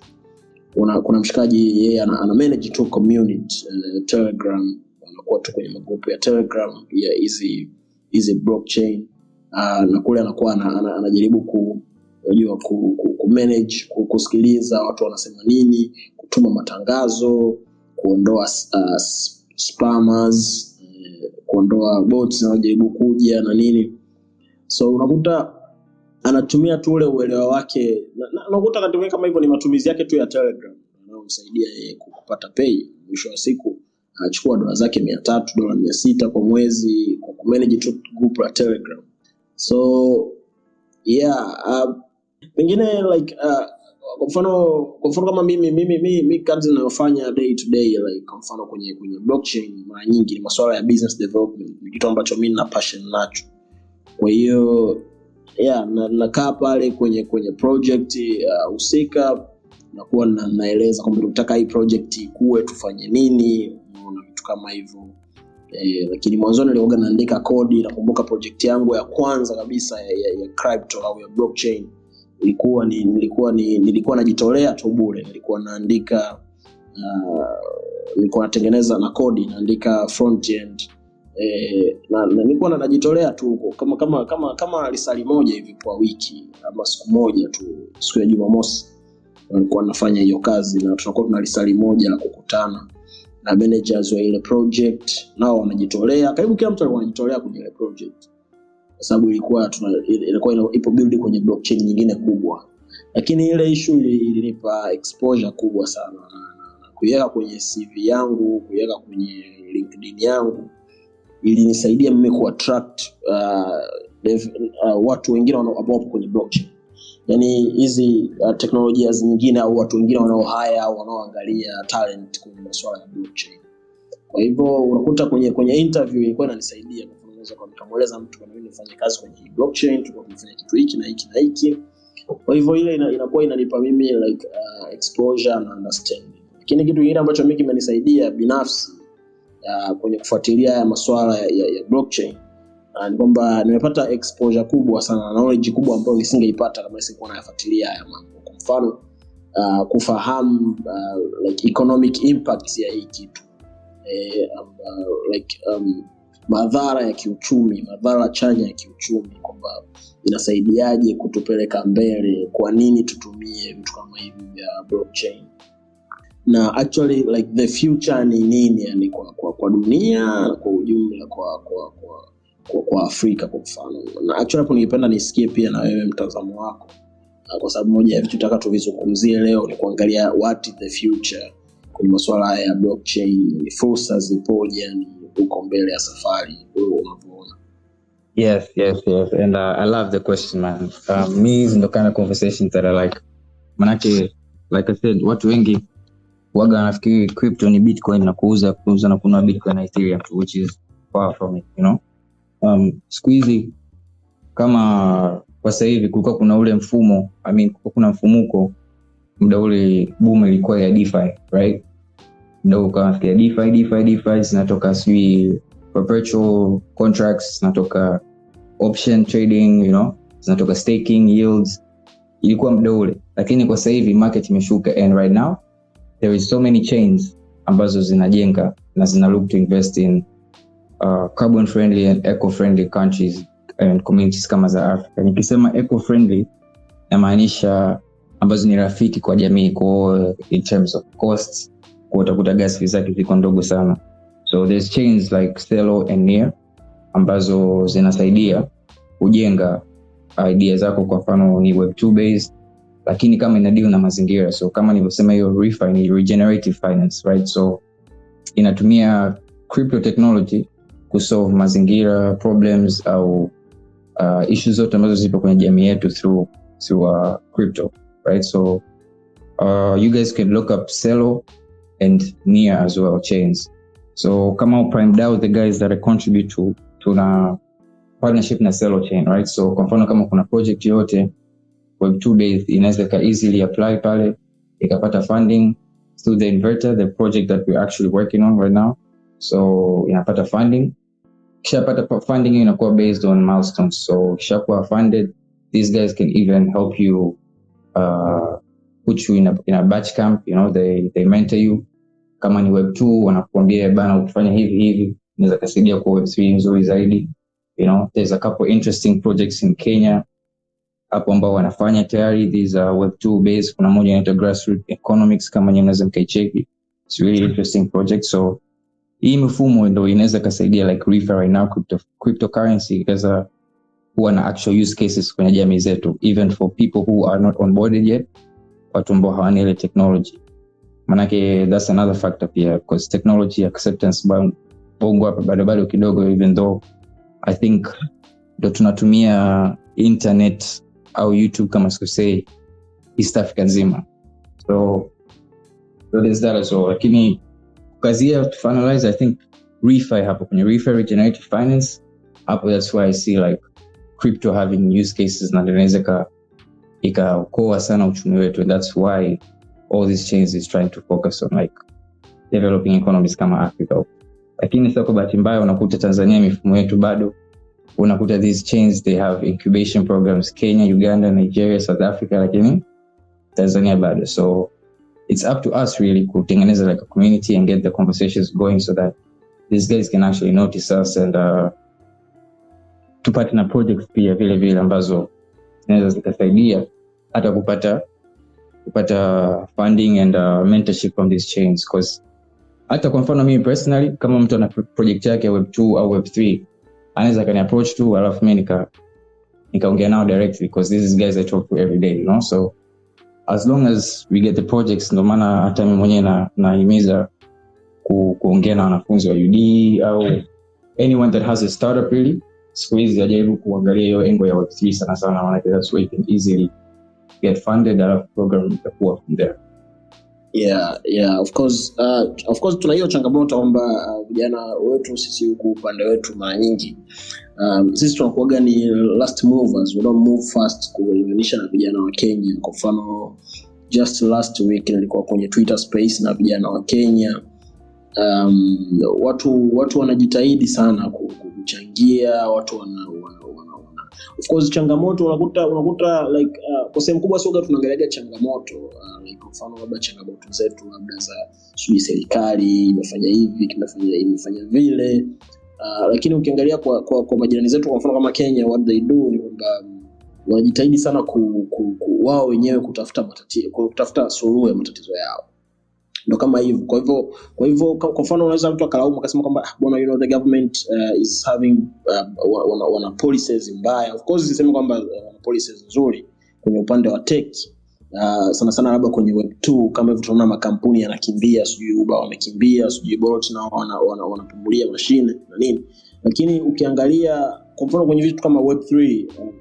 [SPEAKER 1] kuna, kuna mshikaji yeye ana, ana manage tu community uh, telegram. Anakuwa tu kwenye magrupu ya telegram ya hizi hizi blockchain. Uh, na kule anakuwa ana, ana, anajaribu ku unajua ku, ku, ku manage ku, kusikiliza watu wanasema nini kutuma matangazo kuondoa uh, spammers kuondoa bots zinazojaribu kuja na nini. So unakuta anatumia tu ule uelewa wake na- na- unakuta anatumia kama hivyo ni matumizi yake tu ya telegram anayomsaidia yeye ku- kupata pei mwisho wa siku anachukua dola zake mia tatu dola mia sita kwa mwezi kwa kumanage tu group la telegram. So yeah uh, pengine like uh, kwa mfano kwa mfano kama mimi mimi mimi, mimi kazi ninayofanya day to day like kwa mfano kwenye kwenye blockchain mara nyingi ni masuala ya business development ni kitu ambacho mimi nina passion nacho. Kwa hiyo yeah na- nakaa pale kwenye kwenye project uh, husika nakuwa na, naeleza kwamba tunataka hii project ikue tufanye nini na vitu kama hivyo. Eh, lakini mwanzoni nilikuwa naandika kodi nakumbuka project yangu ya kwanza kabisa ya, ya, ya crypto au ya blockchain ilikuwa ni nilikuwa ni nilikuwa najitolea tu bure. Nilikuwa naandika uh, nilikuwa natengeneza na kodi naandika front end. Eh, nilikuwa na najitolea tu huko. Kama kama kama kama lisali moja hivi kwa wiki ama siku moja tu siku ya jumamosi nilikuwa nafanya hiyo kazi na tunakuwa tuna lisali moja la kukutana na managers wa ile project. Nao wanajitolea. Karibu kila mtu alikuwa anajitolea kwenye ile project kwa sababu ilikuwa ilikuwa ipo build kwenye blockchain nyingine kubwa. Lakini ile issue ilinipa exposure kubwa sana. Na, na, na kuiweka kwenye cv yangu kuiweka kwenye linkedin yangu ilinisaidia mimi kuattract uh, uh, watu wengine ambao kwenye blockchain. Yani hizi uh, teknolojia nyingine au watu wengine wanaohaya au wanaoangalia talent kwenye masuala ya blockchain. Kwa hivyo unakuta kwenye kwenye interview ilikuwa inanisaidia kwa mfano naweza kwa nikamweleza mtu kama mimi nifanye kazi kwenye blockchain tulikuwa tunafanya kitu hiki na hiki na hiki. Kwa hivyo ile ina, inakuwa inanipa mimi like uh, exposure na understanding. Lakini kitu kingine ambacho mimi kimenisaidia binafsi uh, kwenye kufuatilia haya masuala ya, ya, ya blockchain uh, ni kwamba nimepata exposure kubwa sana na knowledge kubwa ambayo nisingeipata kama nisingekuwa nayafuatilia haya mambo. Kwa mfano uh, kufahamu uh, like economic impact ya hii kitu. Eh, um, uh, like um, madhara ya kiuchumi madhara chanya ya kiuchumi kwamba inasaidiaje kutupeleka mbele? Kwa nini tutumie vitu kama hivi vya blockchain? Na actually like the future ni nini? Yani kwa, kwa, kwa dunia kwa ujumla kwa kwa, kwa, kwa, kwa afrika kwa mfano. Na actually hapo ningependa nisikie pia na wewe mtazamo wako. Kwa sababu moja ya vitu taka tuvizungumzie leo ni kuangalia what the future kwenye masuala haya ya blockchain ni fursa zipoje yani huko mbele ya safari unavyoona
[SPEAKER 2] Yes, yes, yes. And uh, I love the question, man. Um, me, kind of conversation that I like. manake like I said watu wengi waga wanafikiri crypto ni bitcoin na kuuza kuuza na kununua bitcoin ethereum which is far from it you know um, siku hizi kama kwa sasa hivi kulikuwa kuna ule mfumo I mean, kulikuwa kuna mfumuko muda ule boom ilikuwa ya DeFi right muda ukawafikia ukawa DeFi DeFi DeFi zinatoka sijui perpetual contracts zinatoka option trading you know zinatoka staking yields. Ilikuwa muda ule lakini kwa sasa hivi market imeshuka and right now there is so many chains ambazo zinajenga na zina look to invest in uh, carbon friendly and eco friendly countries and communities kama za africa nikisema eco friendly namaanisha ambazo ni rafiki kwa jamii kwa in terms of costs kwa utakuta gas fees zake ziko ndogo sana. So there's chains like Stelo and Near ambazo zinasaidia kujenga idea zako. Kwa mfano ni web 2 based lakini kama ina deal na mazingira. So kama nilivyosema hiyo refi regenerative finance right? So inatumia crypto technology kusolve mazingira problems au uh, issues zote ambazo zipo kwenye jamii yetu through, through uh, crypto right? So uh, you guys can look up Celo and Near as well chains. So kama prime. DAO the guys that I contribute to tuna partnership na Celo chain right? So kwa mfano kama kuna project yoyote web2 based inaweza ika easily apply pale ikapata funding through the inverter the project that we're actually working on right now. So inapata funding. Kishapata pa- funding hiyo inakuwa based on milestones. So kishakuwa funded these guys can even help you uh, put you in a, in a batch camp you know they, they mentor you. Kama ni web 2 wanakuambia bana ukifanya hivi hivi inaweza kasaidia kwa web 3 nzuri zaidi. You know there's a couple interesting projects in kenya hapo ambao wanafanya tayari. These are web 2 based. Kuna moja inaitwa grassroot economics kama nyewe mnaweza mkaicheki. It's really interesting project. So hii mifumo ndo inaweza kasaidia like refi right now crypto, cryptocurrency. Ikaweza kuwa na actual use cases kwenye jamii zetu even for people who are not onboarded yet watu ambao hawana ile technology. Manake that's another factor pia because technology acceptance bongo hapa bado kidogo even though i think ndo tunatumia internet au youtube kama sikusei east africa nzima. So, so that as well. Lakini kukazia to finalize i think refi hapo kwenye refi regenerative finance hapo that's why i see like crypto having use cases na ndio inaweza ika- ikaokoa sana uchumi wetu and that's why all these chains is trying to focus on like developing economies kama africa. Lakini sasa kwa bahati mbaya unakuta tanzania mifumo yetu bado unakuta these chains they have incubation programs kenya uganda nigeria south africa lakini tanzania bado. So it's up to us really kutengeneza like a community and get the conversations going so that these guys can actually notice us and uh, tupate na projects pia vile vile ambazo zinaweza zikasaidia hata kupata kupata funding and uh, mentorship from these chains. Cause hata kwa mfano mimi personally kama mtu ana project yake web 2 au web 3 anaweza kani approach tu alafu mi nika nikaongea nao directly because these guys i talk to every day you know? So as long as we get the projects ndio maana hata mi mwenyewe na- ku, kuongea na wanafunzi wa ud au anyone that has a startup really siku hizi ajaribu kuangalia hiyo engo ya web 3 sana sana manake that's where you can easily get funded alafu program itakuwa from there.
[SPEAKER 1] Yeah yeah of course uh, of course tuna hiyo changamoto kwamba uh, wetu sisi huku upande wetu mara nyingi um, sisi tunakuaga ni last movers. We don't move fast kulinganisha na vijana wa kenya. Kwa mfano just last week nilikuwa kwenye twitter space na vijana wa kenya. Um, watu watu wanajitahidi sana ku- kuchangia watu wana, wana, wana, wana. of course changamoto unakuta unakuta like uh, kwa sehemu kubwa soga tunaangaliaga changamoto uh, like labda changamoto zetu labda za sijui serikali imefanya hivi imefanya vile uh, lakini ukiangalia kwa, kwa, kwa majirani zetu kwa mfano kama kenya what they do ni kwamba um, wanajitahidi sana ku, ku, ku, wao wenyewe kutafuta matatizo kutafuta suluhu ya matatizo yao ndo kama hivyo. Kwa hivyo kwa hivyo kwa mfano unaweza mtu akalaumu akasema kwamba "Ah, bwana you know the government uh, is having uh, wana, wana policies mbaya. Of course sisemi kwamba uh, wana policies nzuri kwenye upande wa tech. Uh, sana sana labda kwenye web 2 kama hivyo tunaona makampuni yanakimbia sijui uba wamekimbia sijui bolt nao wanapumulia wana, wanapumulia mashine na nini. Lakini ukiangalia kwa mfano kwenye vitu kama web 3 uh,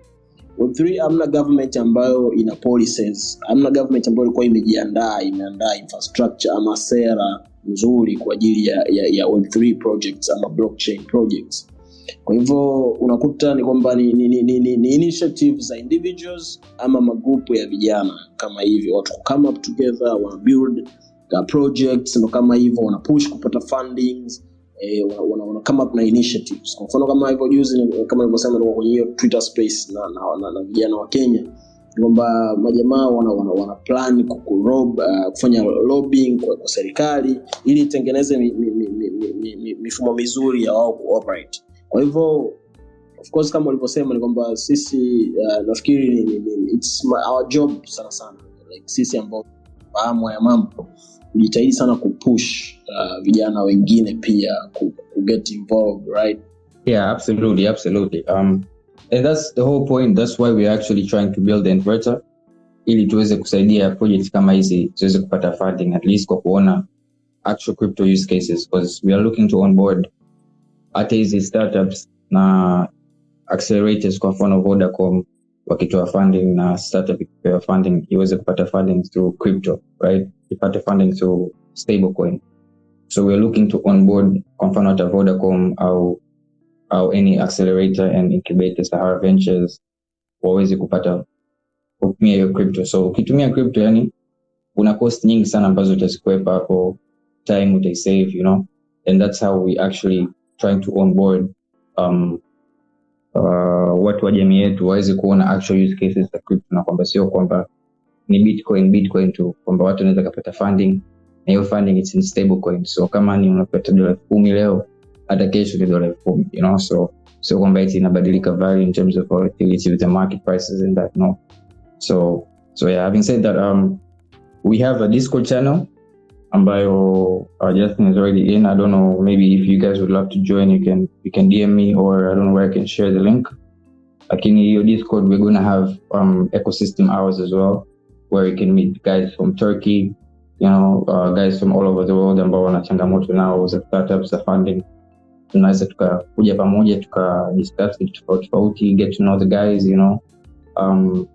[SPEAKER 1] Web3 hamna government ambayo ina policies, hamna government ambayo ilikuwa imejiandaa imeandaa infrastructure ama sera nzuri kwa ajili ya, ya, ya Web3 projects ama blockchain projects. Kwa hivyo unakuta ni kwamba ni, ni, ni, ni, ni, ni initiatives za individuals ama magrupu ya vijana. Kama hivyo, watu come up together wana build projects ndo kama hivyo wana push kupata fundings eh, wana, initiatives. Kwa mfano kama hivyo juzi, kama nilivyosema, nilikuwa kwenye hiyo Twitter space na, na, na, na vijana wa Kenya kwamba majamaa wana, wana, wana plan kukurob, uh, kufanya lobbying kwa, kwa serikali ili itengeneze mi, mi, mi, mi, mi, mi, mi, mifumo mizuri ya wao kuoperate. Kwa hivyo of course kama ulivyosema ni kwamba sisi uh, nafikiri it's my, our job sana sana like, sisi ambao fahamu ya mambo kujitahidi sana kupush uh, vijana wengine pia ku, ku get involved right
[SPEAKER 2] Yeah, absolutely, absolutely. Um, and that's the whole point. That's why we're actually trying to build inverter ili tuweze kusaidia projects kama hizi ziweze kupata funding at least kwa kuona actual crypto use cases because we are looking to onboard hata hizi startups na accelerators kwa mfano Vodacom wakitoa funding na startup ikipewa funding iweze kupata funding through crypto right? Ipate funding through stablecoin. So weare looking to onboard kwa mfano hata Vodacom au au any accelerator and incubator Sahara Ventures waweze kupata kutumia hiyo crypto. So ukitumia crypto yani kuna cost nyingi sana ambazo utazikwepa hapo time utaisave you know? And that's how we actually trying to onboard um, uh, watu wa jamii yetu waweze kuona actual use cases za crypto na kwamba sio kwamba ni bitcoin bitcoin tu kwamba watu wanaweza kapata funding na hiyo funding it's in stable coin so kama ni unapata dola elfu kumi leo hata kesho ni dola elfu kumi you know? So sio kwamba eti inabadilika value in terms of volatility with the market prices and that no. So so yeah having said that um we have a discord channel ambayo uh, Justin is already in. I don't know, maybe if you guys would love to join, you can you can DM me or I don't know where I can share the link. Lakini your Discord, we're gonna have um ecosystem hours as well, where you can meet guys from Turkey, you know, uh, guys from all over the world ambao wana changamoto nao za startups za funding. Tunaweza tukakuja pamoja tuka discuss vitu tofauti tofauti, get to know the guys, you know. Um,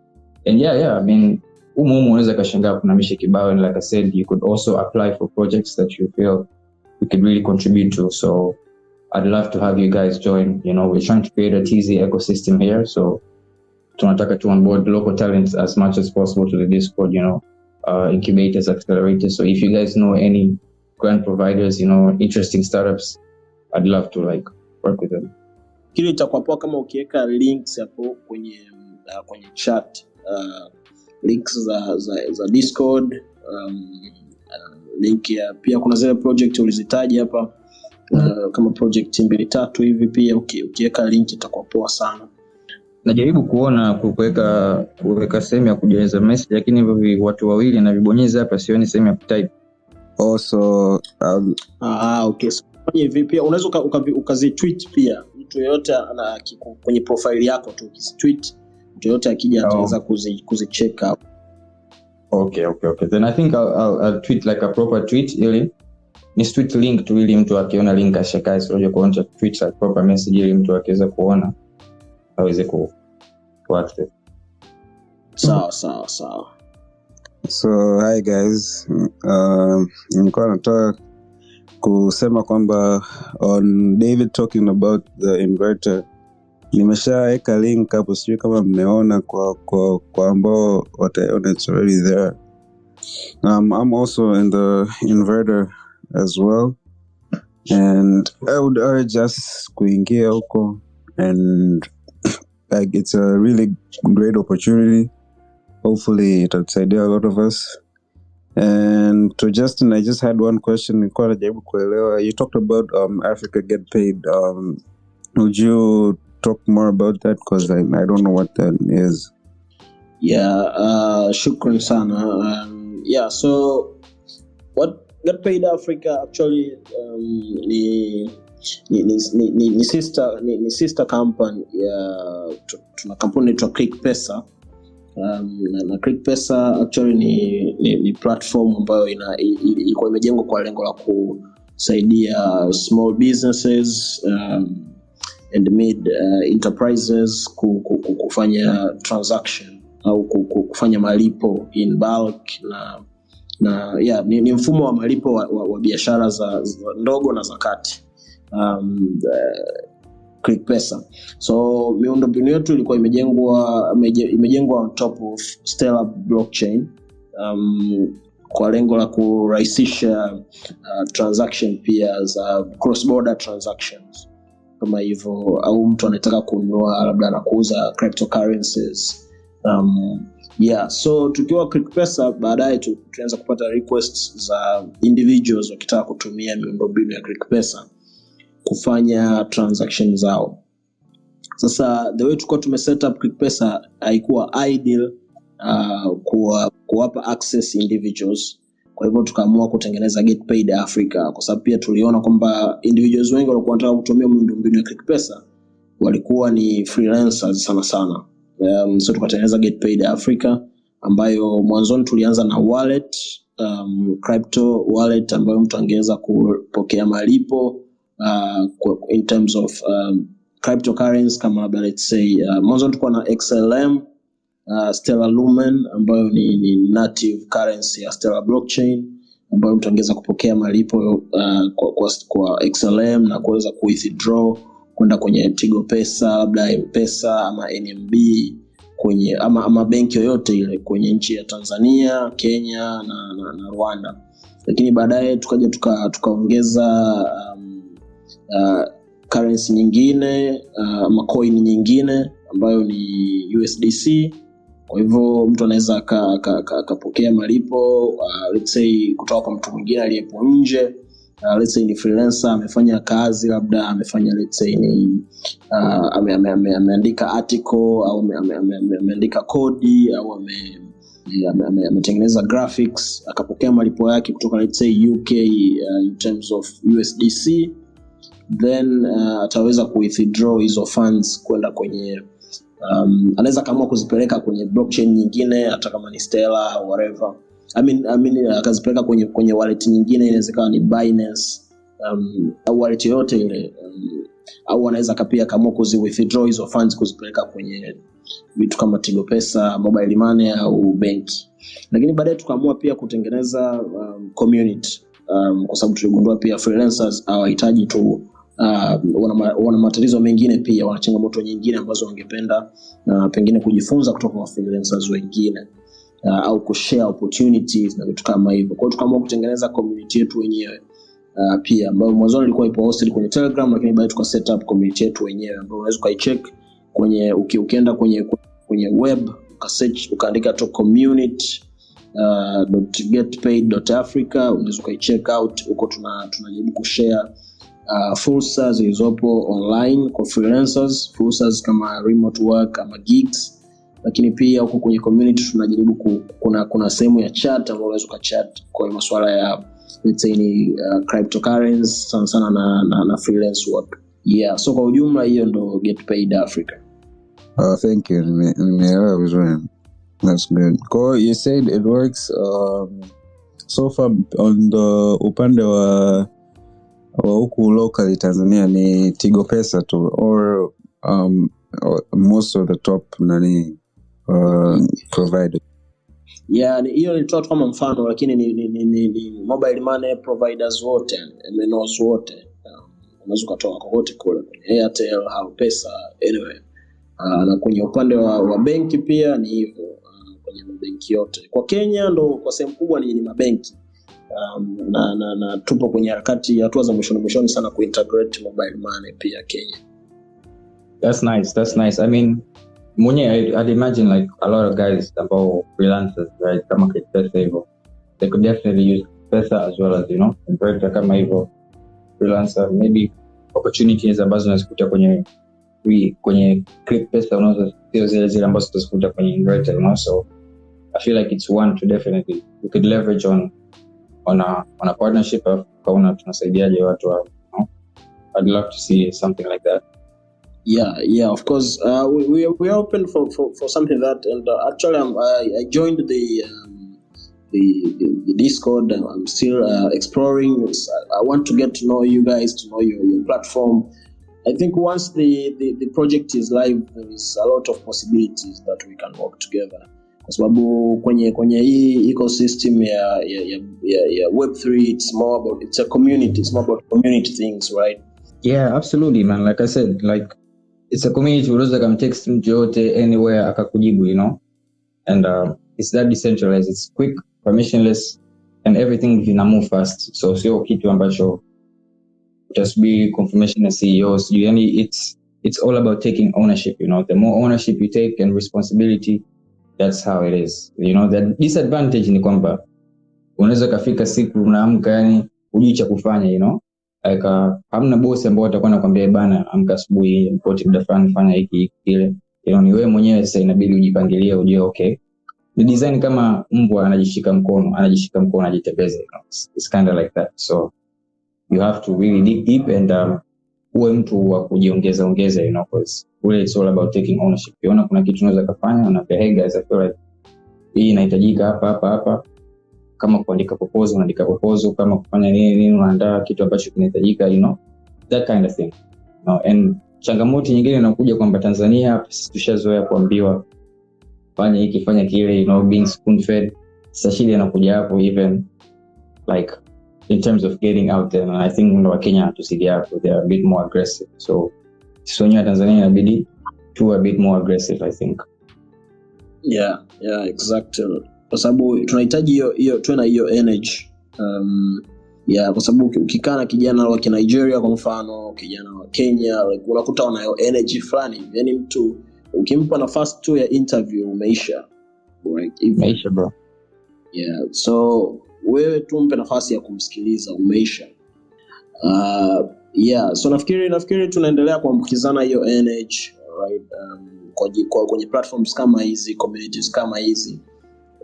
[SPEAKER 2] and yeah, yeah, I mean, humu unaweza kashangaa kuna mishe kibao and like i said you could also apply for projects that you feel you could really contribute to. So i'd love to have you guys join. You know we're trying to create a tz ecosystem here so tunataka to onboard local talents as much as possible to the discord you know uh, incubators accelerators. So if you guys know any grant providers you know interesting startups i'd love to like work with them.
[SPEAKER 1] Kile kama ukiweka links hapo kwenye uh, kwenye chat uh, links za, za, za discord um, uh, link ya pia kuna zile project ulizitaja hapa uh, kama project mbili tatu hivi pia ukiweka link itakuwa poa sana.
[SPEAKER 2] Najaribu kuona kuweka kuweka sehemu ya kujaza message lakini hivyo watu wawili navibonyeza hapa sioni sehemu ya kutype.
[SPEAKER 3] Also um,
[SPEAKER 1] ah, okay. so, pia. Unaweza uka- uka- pia. Mtu yeyote kwenye profile yako tu ukizitweet mtu yoyote akija
[SPEAKER 2] Oh.
[SPEAKER 1] ataweza kuzi- kuzicheck
[SPEAKER 2] okay okay okay. Then i think i'll, I'll, I'll tweet like a proper tweet ili ni tweet link tu ili mtu akiona link ashakae sio kuonja tweet like proper message ili mtu akiweza kuona aweze ku, ku access
[SPEAKER 1] sawa sawa sawa.
[SPEAKER 3] So hi guys. Um, nilikuwa natoa kusema kwamba on david talking about the inverter nimeshaweka link hapo sijui kama mmeona kwa kwa, kwa ambao wataona it's already there. Um, i'm also in the inverter as well. And i would urge us kuingia huko and like it's a really great opportunity. Hopefully itatusaidia a lot of us. And to justin i just had one question. Nilikuwa najaribu kuelewa. You talked about um, africa get paid. Um, would you talk more about that because I, i don't know what that is.
[SPEAKER 1] Yeah uh, shukran sana. Um, yeah so what get paid africa actually um, ni ni, ni, ni, ni, sister ni, ni sister company ya tuna kampuni inaitwa click pesa. Um, na, na click pesa actually ni, ni, ni platform ambayo ilikuwa imejengwa kwa lengo la kusaidia small businesses um, and mid uh, enterprises ku, ku, ku, kufanya transaction au ku, ku, kufanya malipo in bulk na na yeah, ni, ni mfumo wa malipo wa, wa, wa biashara za, za ndogo na za kati um, uh, ClickPesa. So miundombinu yetu ilikuwa imejengwa imejengwa on top of Stellar blockchain um, kwa lengo la kurahisisha uh, transaction pia za cross border transactions kama hivyo, au mtu anataka kununua labda anakuuza cryptocurrencies. Um, yeah so tukiwa pesa baadaye tu- kupata requests za individuals wakitaka kutumia miundombinu ya pesa kufanya transaction zao. Sasa the way tulikuwa tumeset up pesa haikuwa ideal uh, kuwa, kuwapa access individuals kwa hivyo tukaamua kutengeneza get africa. Kwa sababu pia tuliona kwamba individuals wengi walikuwa wanataka kutumia miundombinu ya ClickPesa walikuwa ni freelancers sana sana. Um, so tukatengeneza get africa ambayo mwanzoni tulianza na wallet um, crypto wallet ambayo mtu angeweza kupokea malipo uh, in terms of um, cryptocurrency kama labda let's say uh, mwanzo tulikuwa na xlm uh, stellar lumen ambayo ni, ni native currency ya stellar blockchain ambayo mtu angeweza kupokea malipo uh, kwa, kwa, kwa xlm na kuweza kuwithdraw kwenda kwenye tigo pesa labda mpesa ama nmb kwenye ama, ama benki yoyote ile kwenye nchi ya tanzania kenya na, na, na rwanda. Lakini baadaye tukaja tuka- tukaongeza um, uh, currency nyingine uh, ama coin nyingine ambayo ni usdc kwa hivyo mtu anaweza akapokea aka, aka, akapokea malipo uh, let's say kutoka kwa mtu mwingine aliyepo nje uh, let's say ni freelancer amefanya kazi labda amefanya let's say ni uh, ame, ame, ame, ameandika article au ame- ame- ame- ame- ameandika kodi au ame ame- ame- ametengeneza graphics akapokea malipo yake kutoka let's say uk uh, in terms of usdc then uh, ataweza kuwithdraw hizo funds kwenda kwenye um, anaweza kaamua kuzipeleka kwenye blockchain nyingine hata kama ni Stellar au whatever I mean, I mean, akazipeleka kwenye kwenye wallet nyingine inaweza ni Binance um, au wallet yoyote ile um, au anaweza kapia kaamua kuzi hizo funds kuzipeleka kwenye vitu kama Tigo Pesa, mobile money au benki. Lakini baadaye tukaamua pia kutengeneza um, community um, kwa sababu tuligundua pia freelancers hawahitaji tu uh, wana, matatizo mengine pia, wana changamoto nyingine ambazo wangependa uh, pengine kujifunza kutoka kwa freelancers wengine uh, au kushare opportunities na vitu kama hivyo. Kwa hiyo tukaamua kutengeneza community yetu wenyewe uh, pia ambayo mwanzoni ilikuwa ipo hosted kwenye Telegram, lakini baadaye tuka set up community yetu wenyewe ambayo unaweza ukaicheck kwenye uki, ukienda kwenye kwenye web ukasearch ukaandika tu community uh, .getpaid.africa unaweza ukaicheck out huko tuna tunajaribu kushare uh, fursa zilizopo online kwa freelancers fursa kama remote work ama gigs lakini pia huko kwenye community tunajaribu ku, kuna kuna sehemu ya chat ambayo unaweza ukachat kwenye masuala ya let's say ni uh, cryptocurrency sana sana na, na, na freelance work yeah so kwa ujumla hiyo ndo get paid africa
[SPEAKER 3] Uh, thank you. Nimeelewa vizuri. That's good. Kwa you said it works um, so far on the upande wa huku locally Tanzania ni Tigo Pesa tu. Or um, or most of the top nani uh, providers.
[SPEAKER 1] yeah hiyo tu kama mfano lakini ni, ni, ni, ni, ni mobile money providers wote MNOs wote um, unaweza ukatoa kokote kule kwenye airtel au pesa anyway. Uh, na kwenye upande wa, wa benki pia ni hivyo uh, kwenye mabenki yote. Kwa kenya ndo kwa sehemu kubwa ni, ni mabenki um, na, na, na tupo kwenye harakati hatua za mwishoni mwishoni sana kuintegrate mobile money pia kenya
[SPEAKER 2] That's nice. That's nice. I mean, mwenye I'd, imagine like a lot of guys ambao freelancers right kama Pesa hivyo they could definitely use pesa as well as you know inverter kama hivyo freelancer maybe opportunities ambazo unazikuta kwenye kwenye click pesa unazo sio zile zile ambazo utazikuta kwenye inverter you know so I feel like it's one to definitely you could leverage on on a on a partnership of kauna tunasaidiaje watu wa? I'd love to see something like that.
[SPEAKER 1] Yeah yeah of course. Uh, we, we, are- we are open for, for, for something like that and uh, actually I, I joined the um, the, the, the discord. I'm still uh, exploring. I, I want to get to know you guys to know your, your platform. I think once the, the, the project is live there is a lot of possibilities that we can work together kwa sababu kwenye kwenye hii ecosystem ya ya, ya, ya, ya web3 it's more about it's a community it's more about community things right?
[SPEAKER 2] Yeah absolutely man. Like i said like it's a community unaweza kamtext mtu yoyote anywhere akakujibu you know? And uh, it's that decentralized. It's quick permissionless and everything vina move fast. So sio kitu ambacho utasubiri confirmation ya ceo sijui yani it's it's all about taking ownership you know? The more ownership you take and responsibility that's how it is. You know the disadvantage ni kwamba unaweza kafika siku unaamka yani hujui cha kufanya you know? Like uh, hamna bosi ambao atakuwa nakwambia bana amka asubuhi ripoti muda fulani fanya hiki hiki kile. You know, ni wewe mwenyewe sasa inabidi ujipangilie ujue okay. Ni design kama mbwa anajishika mkono anajishika mkono anajitembeza you know? it's, it's kind of like that. So you have to really dig deep and um, uwe mtu wa kujiongeza ongeza you know it's all about taking ownership. Ukiona kuna kitu unaweza kafanya unaambia hii inahitajika hapa hapa hapa. Kama kuandika proposal unaandika proposal. Kama kufanya nini nini unaandaa kitu ambacho kinahitajika you know that kind of thing you and changamoto nyingine inakuja kwamba tanzania tushazoea kuambiwa fanya hiki fanya kile you know being spoon fed sasa shida hapo even like in terms of getting out there and i think wakenya hatusidi hapo they are a bit more aggressive so sisi wenyewe tanzania inabidi tu a bit more aggressive i think
[SPEAKER 1] yeah yeah exactly kwa sababu tunahitaji hiyo hiyo tuwe na hiyo energy um, yeah kwa sababu ukikaa na kijana wa kinigeria kwa mfano kijana wa kenya like, unakuta wanayo energy fulani yani mtu ukimpa nafasi tu ya interview umeisha right? Hivyo.
[SPEAKER 2] maisha bro
[SPEAKER 1] yeah. so wewe tu mpe nafasi ya kumsikiliza umeisha. Uh, yeah so nafikiri nafikiri tunaendelea kuambukizana hiyo right? um, kwenye, kwenye platforms kama hizi communities kama hizi.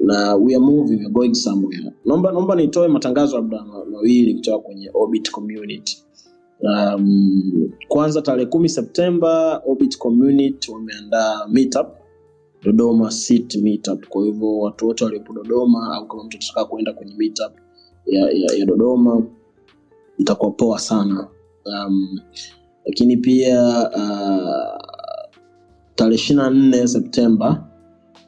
[SPEAKER 1] Na we are moving we are going somewhere. Naomba naomba nitoe matangazo labda mawili kutoka kwenye orbit community. Um, kwanza tarehe kumi septemba orbit community wameandaa meetup dodoma city meetup. Kwa hivyo watu wote waliopo dodoma au kama mtu atataka kuenda kwenye meetup ya, ya, ya dodoma itakuwa poa sana. Um, lakini pia uh, tarehe ishiri na nne septemba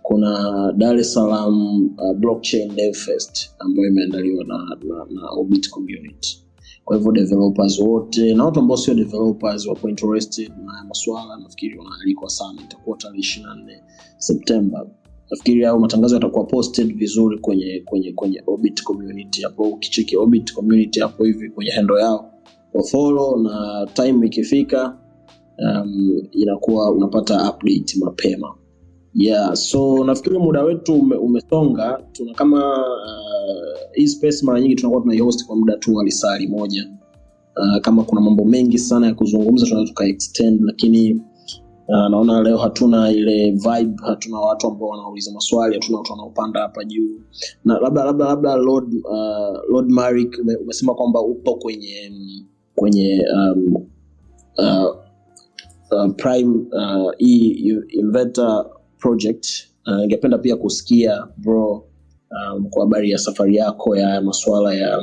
[SPEAKER 1] kuna dar es salaam uh, blockchain dev fest ambayo imeandaliwa na, na, na orbit community kwa hivyo developers wote na watu ambao sio developers wako interested na maswala nafikiri wanaalikwa sana. Itakuwa tarehe ishiri na nne septemba nafikiri hayo matangazo yatakuwa posted vizuri kwenye kwenye kwenye orbit community hapo. Ukicheki orbit community hapo hivi kwenye hendo yao wafollow na time ikifika um, inakuwa unapata update mapema. Yeah so nafikiri muda wetu ume, umesonga. Tuna kama uh, hii space mara nyingi tunakuwa tunaihost kwa muda tu wa lisali moja. Uh, kama kuna mambo mengi sana ya kuzungumza tunaweza tuka extend lakini uh, naona leo hatuna ile vibe hatuna watu ambao wanauliza maswali hatuna watu wanaopanda hapa juu. Na labda labda labda lord uh, lord marik umesema kwamba upo kwenye kwenye um, uh, uh, prime uh, inverter project. Uh, pia kusikia bro um, kwa habari ya safari yako ya masuala ya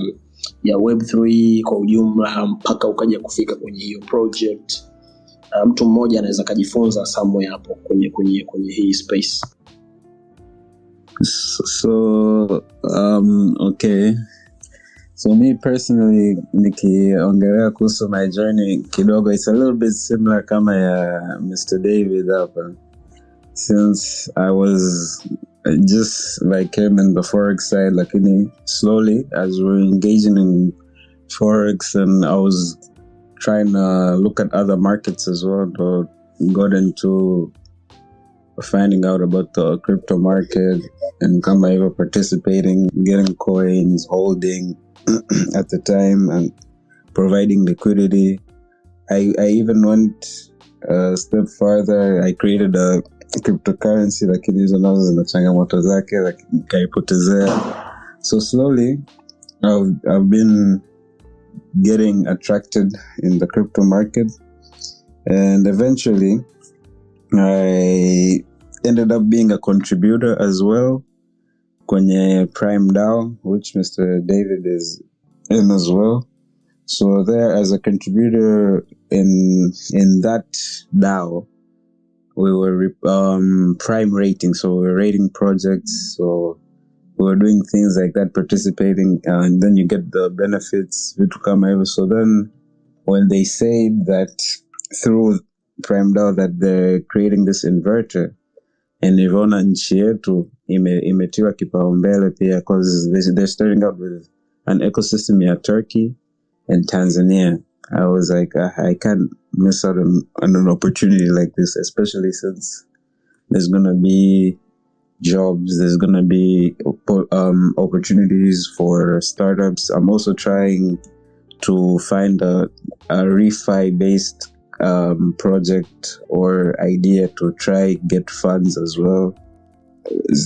[SPEAKER 1] ya web3 kwa ujumla mpaka ukaja kufika kwenye hiyo project. Uh, mtu mmoja anaweza akajifunza samwe hapo kwenye kwenye kwenye hii space.
[SPEAKER 3] So um, okay. So me personally nikiongelea kuhusu my journey kidogo it's a little bit similar kama ya mr david hapa. Since i was just like him in the forex side lakini slowly as we're engaging in forex and i was trying to look at other markets as well but got into finding out about the crypto market and kama hivyo participating getting coins holding at the time and providing liquidity. I, I even went a step further i created a cryptocurrency lakini hizo nazo zina changamoto zake nikaipotezea so slowly I've, I've been getting attracted in the crypto market and eventually I ended up being a contributor as well kwenye Prime DAO, which Mr. David is in as well. So there, as a contributor in in that DAO, we were um, prime rating. So we were rating projects. So we were doing things like that, participating, uh, and then you get the benefits. vitu come hivyo. So then, when they said that through Prime DAO that they're creating this inverter, and nilivyoona nchi yetu ime, imetiwa kipaumbele pia because they, they're starting up with an ecosystem ya Turkey and Tanzania. I was like, I, I can't miss out on, on an opportunity like this, especially since there's gonna be jobs, there's gonna be um, opportunities for startups. I'm also trying to find a, a refi based um, project or idea to try get funds as well.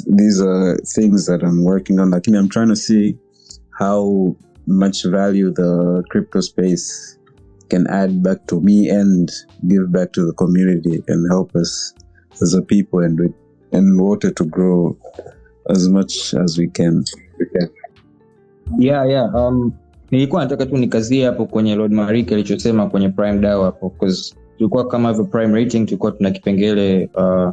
[SPEAKER 3] These are things that I'm working on. Like, I'm trying to see how much value the crypto space can add back to me and give back to the community and help us as a people and with and water to grow as much as we can.
[SPEAKER 2] Yeah yeah um nilikuwa nataka tu nikazie hapo kwenye lord marike alichosema kwenye prime dao hapo because tulikuwa kama hivyo prime rating tulikuwa tuna kipengele uh,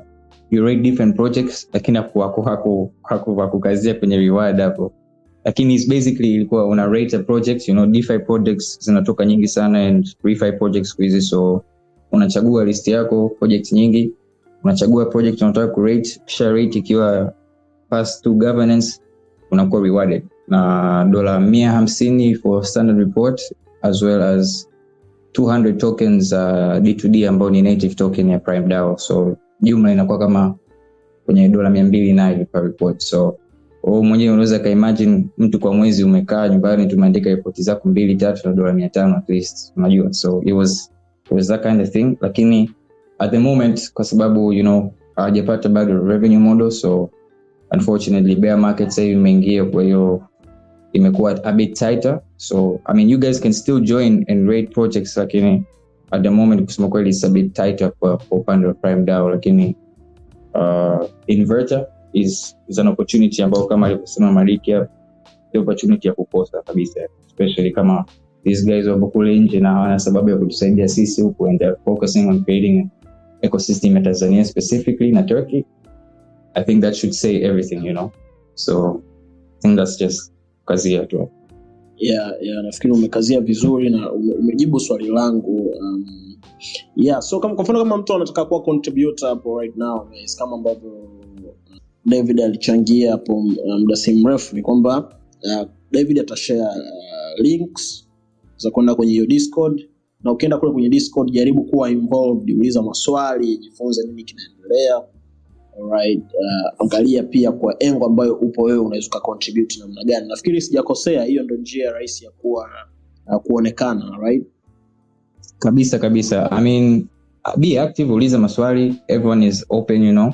[SPEAKER 2] you rate different projects lakini haku- haku- haku- haku- hakukazia kwenye reward hapo lakini it's basically ilikuwa una rate a project you know DeFi projects zinatoka nyingi sana and refi projects hizi. So unachagua list yako project nyingi unachagua project unataka kurate kisha rate ikiwa pass to governance unakuwa rewarded. Na dola mia hamsini for standard report as well as 200 tokens uh, d2d ambao ni native token ya prime dao so jumla inakuwa kama kwenye dola mia mbili nayo per report. So wewe mwenyewe unaweza kaimagine mtu kwa mwezi umekaa nyumbani tumeandika ripoti zako mbili tatu na dola mia tano at least. Unajua so it was, it was that kind of thing. Lakini at the moment kwa sababu you know hawajapata bado revenue model so unfortunately bear market sasa imeingia kwa hiyo imekuwa a bit tighter. So i mean you guys can still join and rate projects lakini at the moment kusema kweli it's a bit tighter kwa upande wa prime dao lakini uh, inverter is, is an opportunity ambayo kama alivyosema mariki hapa, opportunity ya kukosa kabisa especially kama these guys wapo kule nje na hawana sababu ya kutusaidia sisi huku and they're focusing on creating ecosystem ya tanzania specifically na turkey. I think that should say everything you know? So i think that's just kazia tu.
[SPEAKER 1] Yeah, yeah, nafikiri umekazia vizuri na ume, umejibu swali langu um, yeah so kama kwa mfano kama mtu anataka kuwa contributor hapo right now kama ambavyo david alichangia hapo uh, muda si mrefu ni kwamba uh, david atashare uh, links za kwenda kwenye hiyo discord. Na ukienda kule kwenye discord jaribu kuwa involved uliza maswali jifunze nini kinaendelea. Alright. Uh, angalia pia kwa engo ambayo upo wewe unaweza ukacontribute namna gani. Nafikiri sijakosea hiyo ndo njia rahisi ya kuwa uh, kuonekana right
[SPEAKER 2] kabisa kabisa. I mean be active uliza maswali. Everyone is open you know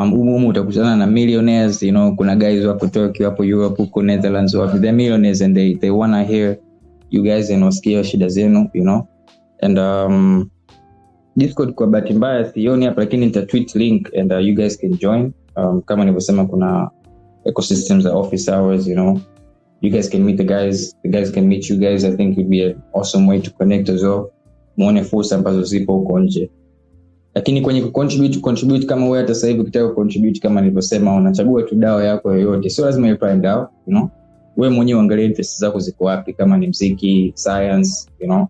[SPEAKER 2] humu humu utakutana na millionaires you know kuna guys wako tok wapo europe huko netherlands wapi. The millionaires and they, they wanna hear you guys and shida zenu you know. And um, discord kwa bahati mbaya sioni hapa lakini nita tweet link and uh, you guys can join. Um, kama nilivyosema kuna ecosystems za office hours you know. You guys can meet the guys the guys can meet you guys. I think it'd be an awesome way to connect as well. Muone fursa ambazo zipo huko nje lakini kwenye kucontribute contribute kama wewe hata sasa hivi ukitaka kucontribute kama nilivyosema unachagua tu dawa yako yoyote. Sio lazima you prime dawa you know. Wewe mwenyewe angalia interest zako ziko wapi kama ni mziki science you know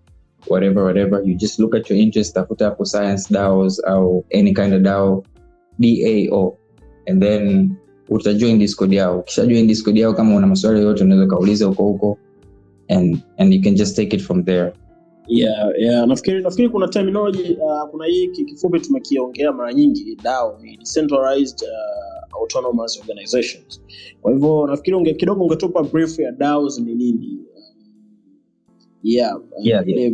[SPEAKER 2] whatever whatever. You just look at your interest tafuta hapo science DAOs au any kind of DAO DAO and then utajoin discord yao. Ukishajoin discord yao kama una maswali yoyote unaweza ukauliza huko huko. And and you can just take it from there
[SPEAKER 1] yeah, yeah. nafikiri nafikiri kuna terminology uh, kuna hii kifupi tumekiongea mara nyingi DAO ni decentralized uh, autonomous organizations kwa hivyo nafikiri unge, kidogo ungetupa brief ya DAOs ni nini yeah, uh,
[SPEAKER 2] Yeah, yeah.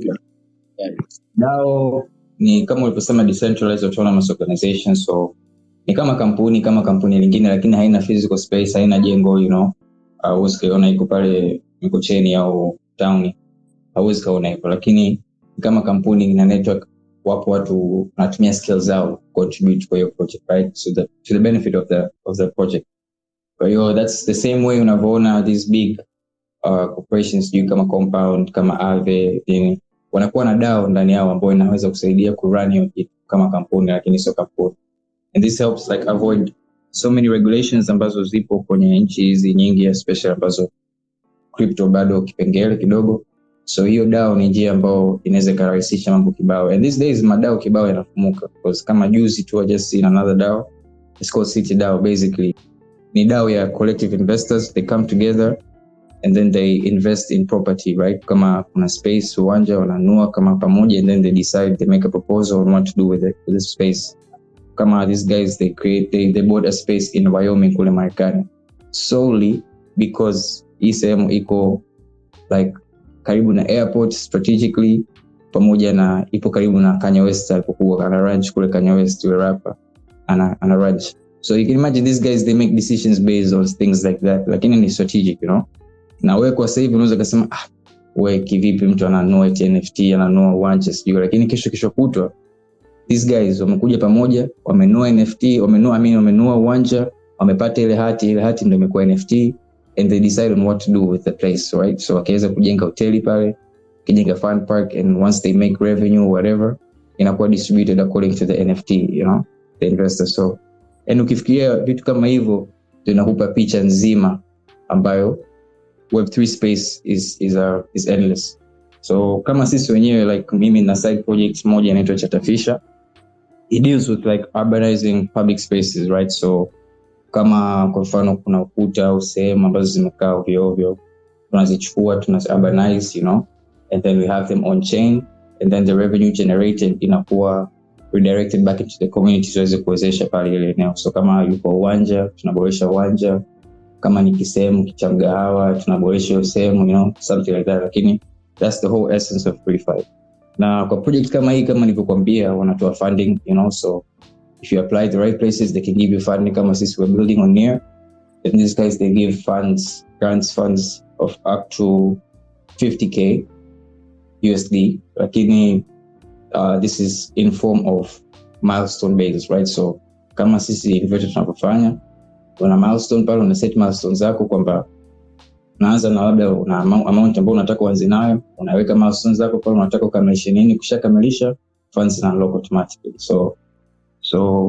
[SPEAKER 1] Yeah.
[SPEAKER 2] DAO ni kama ulivyosema decentralized autonomous organization so ni kama kampuni kama kampuni lingine lakini haina physical space haina jengo you know uh, ukaiona iko pale mikocheni au town hauwezi kaona hivyo. Lakini kama kampuni ina network wapo watu wanatumia skill zao contribute kwa hiyo project right? So the, to the benefit of the, of the project. Kwa hiyo that's the same way unavyoona these big uh, corporations sijui kama compound kama ave nini wanakuwa na dao ndani yao ambayo inaweza kusaidia kurun hiyo kitu kama kampuni lakini sio kampuni. And this helps like avoid so many regulations ambazo zipo kwenye nchi hizi nyingi especially ambazo crypto bado kipengele kidogo so hiyo dao ni njia ambayo inaweza ikarahisisha mambo kibao. And these days madao kibao yanafumuka. Kama juzi tu just another dao. City dao basically. Ni dao ya collective investors. They come together and then they invest in property right? Kama kuna space uwanja wananua kama pamoja and then they decide they make a proposal on what to do with, it, with this space. Kama these guys they create they, they bought a space in wyoming kule marekani solely because hii sehemu iko like karibu na airport strategically pamoja na ipo karibu na kanye west alipokuwa ana ranch kule kanye west yule rapper ana, ana ranch. So you can imagine these guys they make decisions based on things like that lakini ni strategic you know? Na wewe kwa sasa hivi unaweza kusema ah, wewe kivipi mtu ananua nft ananua uwanja sijui. Lakini kesho kesho kutwa these guys wamekuja pamoja wamenua nft wamenua I mean, wamenua uwanja wamepata ile hati ile hati ndo imekuwa nft and they decide on what to do with the place right? So wakiweza kujenga hoteli pale kijenga fun park and once they make revenue whatever inakuwa distributed according to the nft you know the investor. So and ukifikiria vitu kama hivyo tunakupa picha nzima ambayo web3 space is, is, a, is endless. So kama sisi wenyewe like mimi na side project moja inaitwa chatafisha it deals with like urbanizing public spaces right? So kama kwa mfano kuna ukuta au sehemu ambazo zimekaa ovyoovyo tunazichukua tuna urbanize you know and then we have them on chain and then the revenue generated inakuwa redirected back into the community tuweze kuwezesha pale ile eneo. So kama yuko uwanja tunaboresha uwanja. Kama ni kisehemu cha mgahawa tunaboresha hiyo sehemu you know something like that. Lakini that's the whole essence of prefi na kwa project kama hii kama nilivyokwambia wanatoa funding you know so if you apply the right places they can give you funding kama sisi we're building on near in these guys they give funds grants funds of up to 50k usd lakini uh, this is in form of milestone basis right? So kama sisi ilivyote tunavyofanya una milestone pale una set milestone zako kwamba unaanza na labda una amount ambayo unataka uanze nayo unaweka milestone zako pale unataka ukamilishe nini kushakamilisha funds zina unlock automatically. So so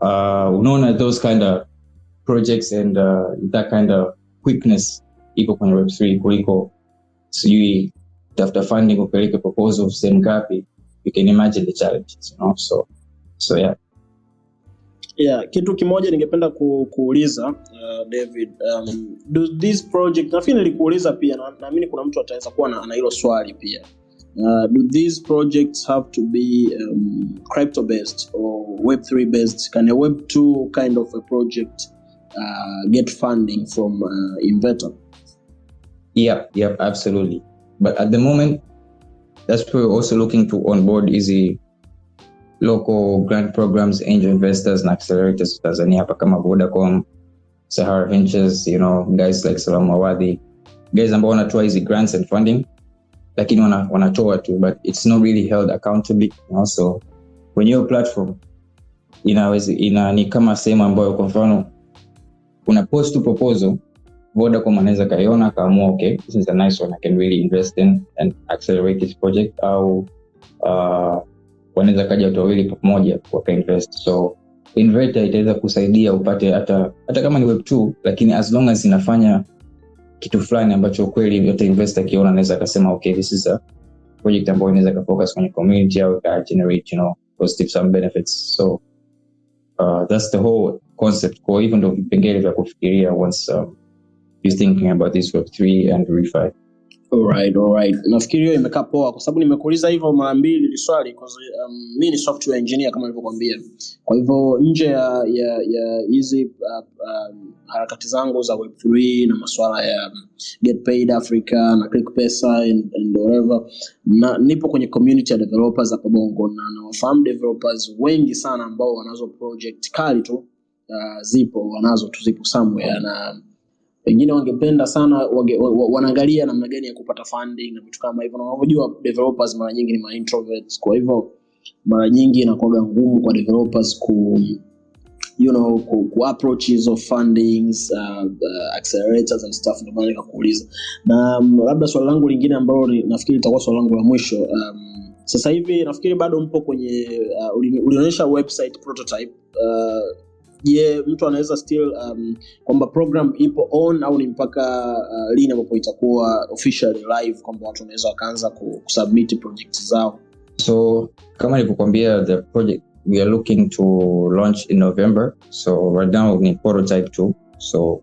[SPEAKER 2] uh, unaona those kind of projects and uh, that kind of quickness iko kwenye web3 kuliko sijui tafuta funding upeleke proposal sehemu ngapi you can imagine the challenges you know? So so yeah.
[SPEAKER 1] Yeah kitu kimoja ningependa ku, kuuliza uh, david um, do this project nafikiri nilikuuliza pia na- naamini kuna mtu ataweza kuwa na na hilo swali pia uh, do these projects have to be um, crypto based or web 3 based can a web 2 kind of a project uh, get funding from uh, inverter?
[SPEAKER 2] Yep, yep, absolutely. But at the moment, that's where we're also looking to onboard easy local grant programs, angel investors, and accelerators Tanzania hapa kama Vodacom, Sahara Ventures, you know, guys like Salam Awadhi, guys ambao wanatoa hizi grants and funding, lakini wana, wanatoa tu, but it's not really held accountably. Know, kwenye hiyo platform inawezi ina ni kama sehemu ambayo kwa mfano una post proposal vodacom anaweza kaiona akaamua okay this is a nice one i can really invest in and accelerate this project au uh, wanaweza kaja watu wawili pamoja wakainvest so inverter itaweza kusaidia upate hata hata kama ni web 2 lakini as long as inafanya kitu fulani ambacho kweli yote investor akiona anaweza akasema okay this is a project ambayo inaweza kafocus kwenye community au ika generate you know positive some benefits. So uh, that's the whole concept. Kwa hivyo ndo vipengele vya kufikiria once um, you're thinking about this web 3 and refi
[SPEAKER 1] Alright. Nafikiri hiyo imekaa poa kwa sababu nimekuuliza hivyo mara mbili liswali kwa um, mi ni software engineer kama nilivyokuambia. Kwa hivyo nje ya hizi uh, um, harakati zangu za web3 na masuala ya um, get paid Africa na click pesa and, and na nipo kwenye community ya developers hapa Bongo na nawafahamu developers wengi sana ambao wanazo project kali tu uh, zipo wanazo tu zipo somewhere na pengine wangependa sana wange, wa, wa- wanaangalia namna gani ya kupata funding na vitu kama hivyo. Na unavyojua developers mara nyingi ni ma introverts. Kwa hivyo mara nyingi inakuwaga ngumu kwa developers ku you know ku, ku approach hizo fundings uh, uh, accelerators and stuff ndio maana nikakuuliza. Na um, labda swali langu lingine ambalo nafikiri litakuwa swali langu la mwisho um, sasa hivi nafikiri bado mpo kwenye uh, ulionyesha website prototype uh, je mtu anaweza still um, kwamba program ipo on au ni mpaka uh, lini ambapo itakuwa officially live kwamba watu wanaweza wakaanza kusubmit project zao?
[SPEAKER 2] So kama nilivyokuambia the project we are looking to launch in november. So right now ni prototype too so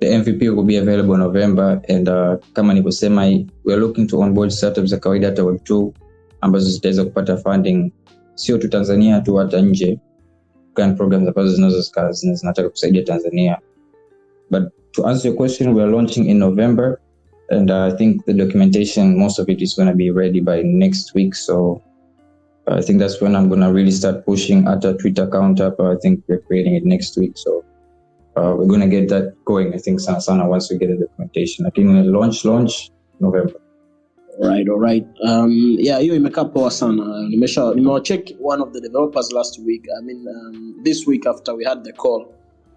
[SPEAKER 2] the mvp will be available november and uh, kama nilivyosema we are looking to onboard startups za kawaida hata web 2 ambazo zitaweza kupata funding. Sio tu tanzania tu hata nje kind programs ambazo zinataka kusaidia tanzania but to answer your question we are launching in november and uh, i think the documentation most of it is going to be ready by next week so I think that's when I'm gonna really start pushing at a Twitter account up. I think we're creating it next week, so uh, we're gonna get that going. I think sana sana once we get the documentation. I think launch launch November.
[SPEAKER 1] Alright, alright. Um, yeah, hiyo imekaa poa sana. Nimesha nimewacheck one of the developers last week. I mean, um, this week after we had the call.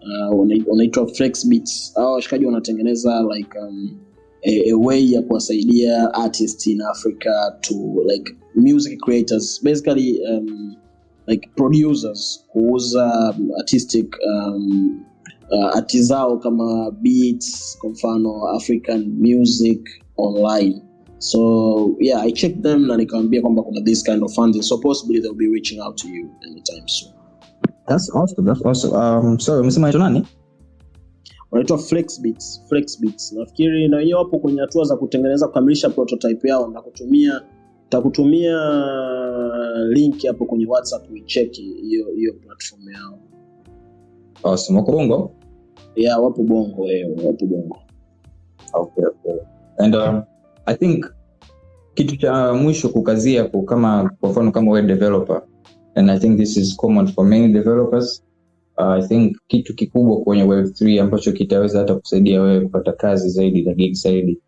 [SPEAKER 1] Uh, wana- wanaitwa Flexbeats. Hao washikaji wanatengeneza like um, a, a way ya kuwasaidia artists in Africa to like music creators, basically um, like producers kuuza artistic um, uh, arti zao kama beats kwa mfano African music online so yeah i checked them na nikawambia kwamba kuna this kind of funding so possibly they'll be reaching out to you anytime soon
[SPEAKER 2] That's awesome. That's awesome. Um, so umesema ito nani?
[SPEAKER 1] wanaitwa flexbits flexbits nafikiri na wenyewe wapo kwenye hatua za kutengeneza kukamilisha prototype yao ntakutumia takutumia link hapo kwenye whatsapp uicheki hiyo hiyo platform yao
[SPEAKER 2] Awesome. Wako Bongo?
[SPEAKER 1] yeah wapo bongo eh, wapo bongo
[SPEAKER 2] Okay, okay. And um, I think kitu cha mwisho kukazia ku kama kwa mfano kama web developer and I think this is common for many developers uh, I think kitu kikubwa kwenye web3 ambacho kitaweza hata kusaidia wewe kupata kazi zaidi na gig zaidi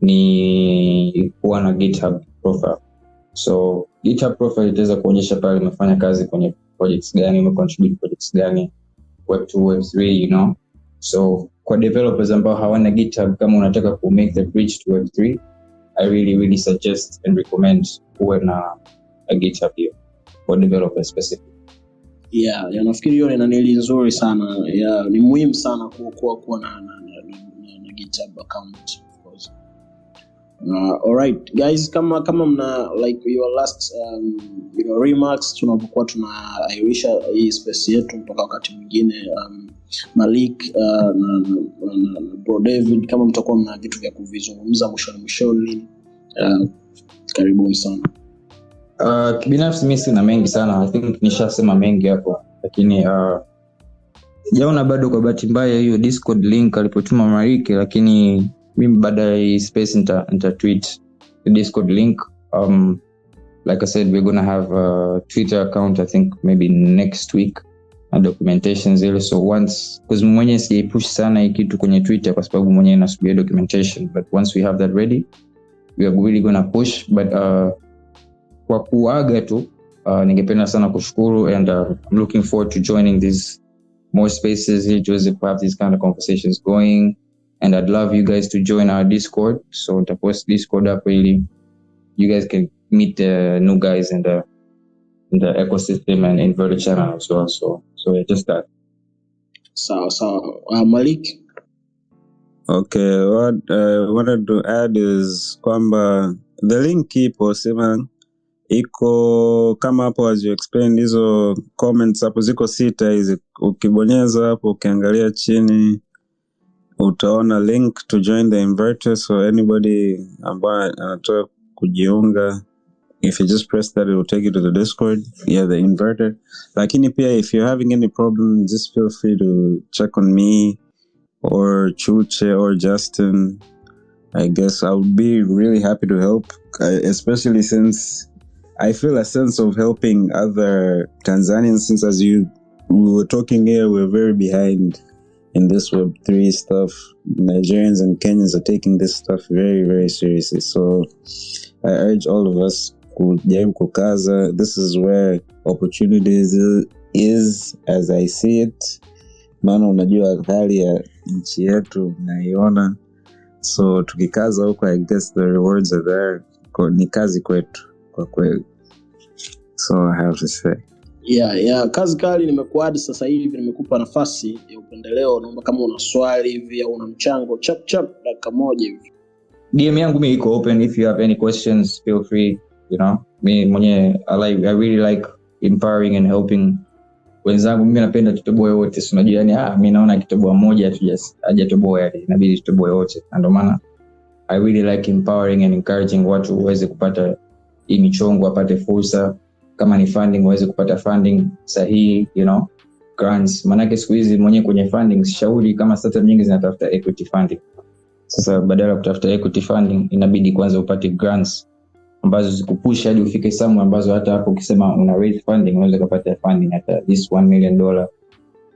[SPEAKER 2] ni kuwa na GitHub profile. So GitHub profile itaweza kuonyesha pale umefanya kazi kwenye projects gani, umecontribute projects gani, web2, web3, you know. So kwa developers ambao hawana GitHub kama unataka ku make the bridge to web3, I really really suggest and recommend uwe na a GitHub hiyo for developers specific.
[SPEAKER 1] yeah, yeah nafikiri hiyo ni nanili nzuri sana yeah, ni muhimu sana ku- kuwa kuwa na, na, na, na, na, github account. Uh, alright guys kama kama mna like your last um, you know, remarks tunapokuwa tunairisha hii space yetu mpaka wakati mwingine um, malik uh, na, na, na, na bro david kama mtakuwa mna vitu vya kuvizungumza mwishoni mwishoni uh, karibuni sana.
[SPEAKER 2] Uh, kibinafsi mi sina mengi sana i think nishasema mengi hapo lakini uh, jaona bado kwa bahati mbaya hiyo discord link alipotuma marike lakini mimi baada ya hii space nita, nita tweet the discord link. Um, like i said we're gonna have a twitter account i think maybe next week na documentation zile. So once bcause mwenyewe sijaipush sana hii kitu kwenye twitter kwa sababu mwenyewe nasubiria documentation but once we have that ready we are really gonna push. But uh, kwa kuaga tu uh, ningependa sana kushukuru and uh, I'm looking forward to joining these more spaces here tuweze have these kind of conversations going and I'd love you guys to join our discord. So nitapost discord hapo ili you guys can meet the new guys in the in the ecosystem and inverted channel as well. So so yeah, just that.
[SPEAKER 1] So so uh, malik?
[SPEAKER 3] Okay, what I wanted to add is kwamba the link ipo sema iko kama hapo as you explained, hizo comments hapo ziko sita hizi. Ukibonyeza hapo ukiangalia chini utaona link to join the inverter, so anybody ambaye anataka kujiunga if you just press that it will take you to the discord yeah the inverter. Lakini pia if you're having any problem just feel free to check on me or chuche or justin. I guess i would be really happy to help uh, especially since i feel a sense of helping other tanzanians since as you we were talking here we're very behind in this web3 stuff nigerians and kenyans are taking this stuff very very seriously. So i urge all of us kujaribu kukaza. This is where opportunities is as i see it. Maana unajua hali ya nchi yetu naiona so tukikaza huko i guess the rewards are there. Ni kazi kwetu kwa kweli. So i have to say
[SPEAKER 1] yeah, yeah. kazi kali nimekuadi sasa hivi nimekupa nafasi ya upendeleo naomba kama una swali hivi au una mchango chap chap dakika moja hivi.
[SPEAKER 2] Dm yangu mi iko open if you have any questions feel free you know. Mi mwenyewe I, like, i really like empowering and helping wenzangu. Mimi napenda tutoboe wote si unajua yani ah, mi naona akitoboa moja ajatoboa hajatoboa yani inabidi tutoboe wote. Na ndio maana i really like empowering and encouraging watu waweze kupata hii michongo apate fursa kama ni funding waweze kupata funding sahihi you know grants. Maanake siku hizi mwenyewe kwenye funding shauri kama startup nyingi zinatafuta equity funding. Sasa badala ya kutafuta equity funding inabidi kwanza upate grants ambazo zikupush hadi ufike samu ambazo hata hapo ukisema una raise funding unaweza kupata funding hata this 1 million dollar.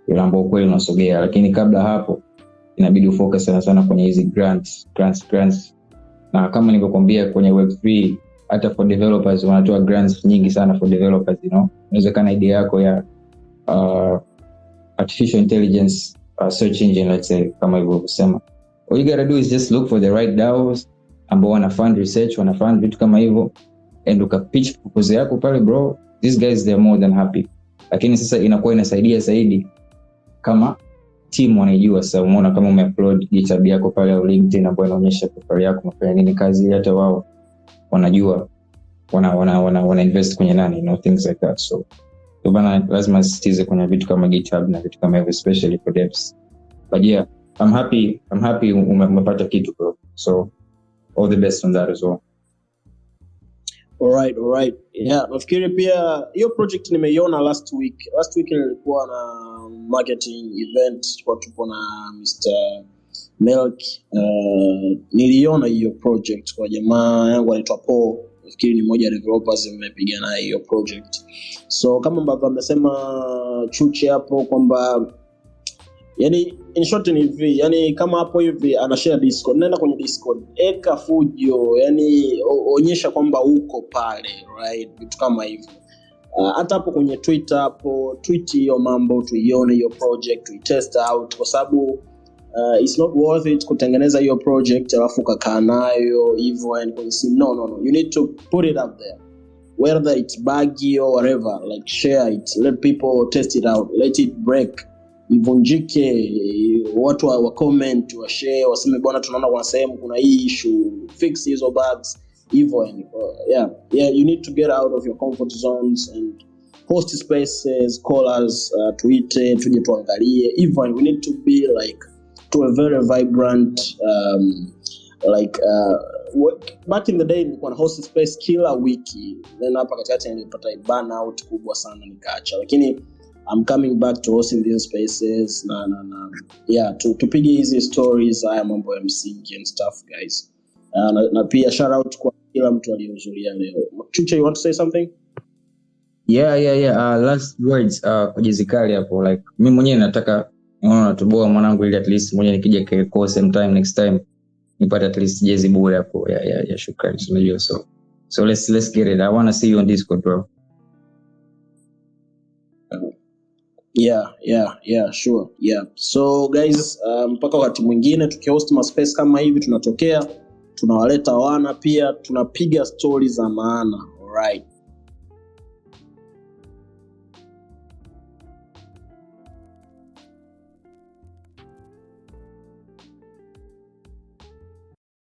[SPEAKER 2] Ile ambayo kweli unasogea. Lakini kabla hapo inabidi ufocus sana sana kwenye hizi grants grants grants. Na kama nilivyokuambia kwenye web3 hata for developers wanatoa grants nyingi sana for developers you know. Inawezekana idea yako ya uh, artificial intelligence uh, search engine let's say kama hivyo kusema all you gotta do is just look for the right DAOs ambao wana fund research wana fund vitu kama hivyo and ukapitch proposal yako pale bro. These guys they're more than happy. Lakini sasa inakuwa inasaidia zaidi kama team wanaijua sasa. Umeona kama umeupload github yako pale au linkedin ambayo inaonyesha profile yako umefanya nini kazi hata wao wanajua wana, wana, wana, wana invest kwenye nani you know, things like that. So bana lazima sisitize kwenye vitu kama github na vitu kama hivyo especially for devs. But yeah i'm happy i'm happy ume, umepata kitu bro. So all the best on that as well.
[SPEAKER 1] Alright alright yeah nafikiri pia hiyo project nimeiona last week. Last week nilikuwa na marketing event tulikuwa tupo na mr milk uh, niliona hiyo project kwa jamaa yangu anaitwa paul. Nafikiri ni moja ya developers mmepiga naye hiyo project. So kama ambavyo amesema chuche hapo kwamba yani in short ni hivi yani kama hapo hivi anashare discord nenda kwenye discord eka fujo yani onyesha kwamba uko pale right vitu kama hivyo. Hata hata hapo kwenye twitter hapo tweet hiyo mambo tuione hiyo project tuitest out kwa sababu uh, it's not worth it kutengeneza hiyo project alafu ukakaa nayo hivyo yani kwenye simu. No no no. You need to put it up there. Whether it's buggy or whatever like share it. Let people test it out. Let it break. Ivunjike. Watu wa, wa comment waseme bwana tunaona kuna sehemu kuna hii issue. Fix hizo bugs. Hivyo yani uh, yeah. Yeah you need to get out of your comfort zones and host spaces call uh, tuite tuje tuangalie. Hivyo we need to be like to a very vibrant um, like uh, work. back in the day nilikuwa na host space kila wiki. Then hapa katikati nilipata burnout kubwa sana nikaacha. Lakini I'm coming back to hosting these spaces na, na, na yeah tu- tupige hizi stories haya mambo ya msingi and stuff guys. Uh, na, na pia shout out kwa kila mtu aliyehudhuria leo. Chucha, you want to say something?
[SPEAKER 2] Yeah yeah yeah. Uh, last words uh, kwa jezikali hapo like mi mwenyewe nataka naona natoboa mwanangu ili at least moja nikija keko same time next time nipate at least jezi bure hapo ya, ya, ya shukrani unajua? So so let's let's get it. I wanna see you on discord bro.
[SPEAKER 1] Yeah yeah yeah sure yeah. So guys uh, mpaka wakati mwingine tukihost maspace kama hivi tunatokea tunawaleta wana pia tunapiga stori za maana alright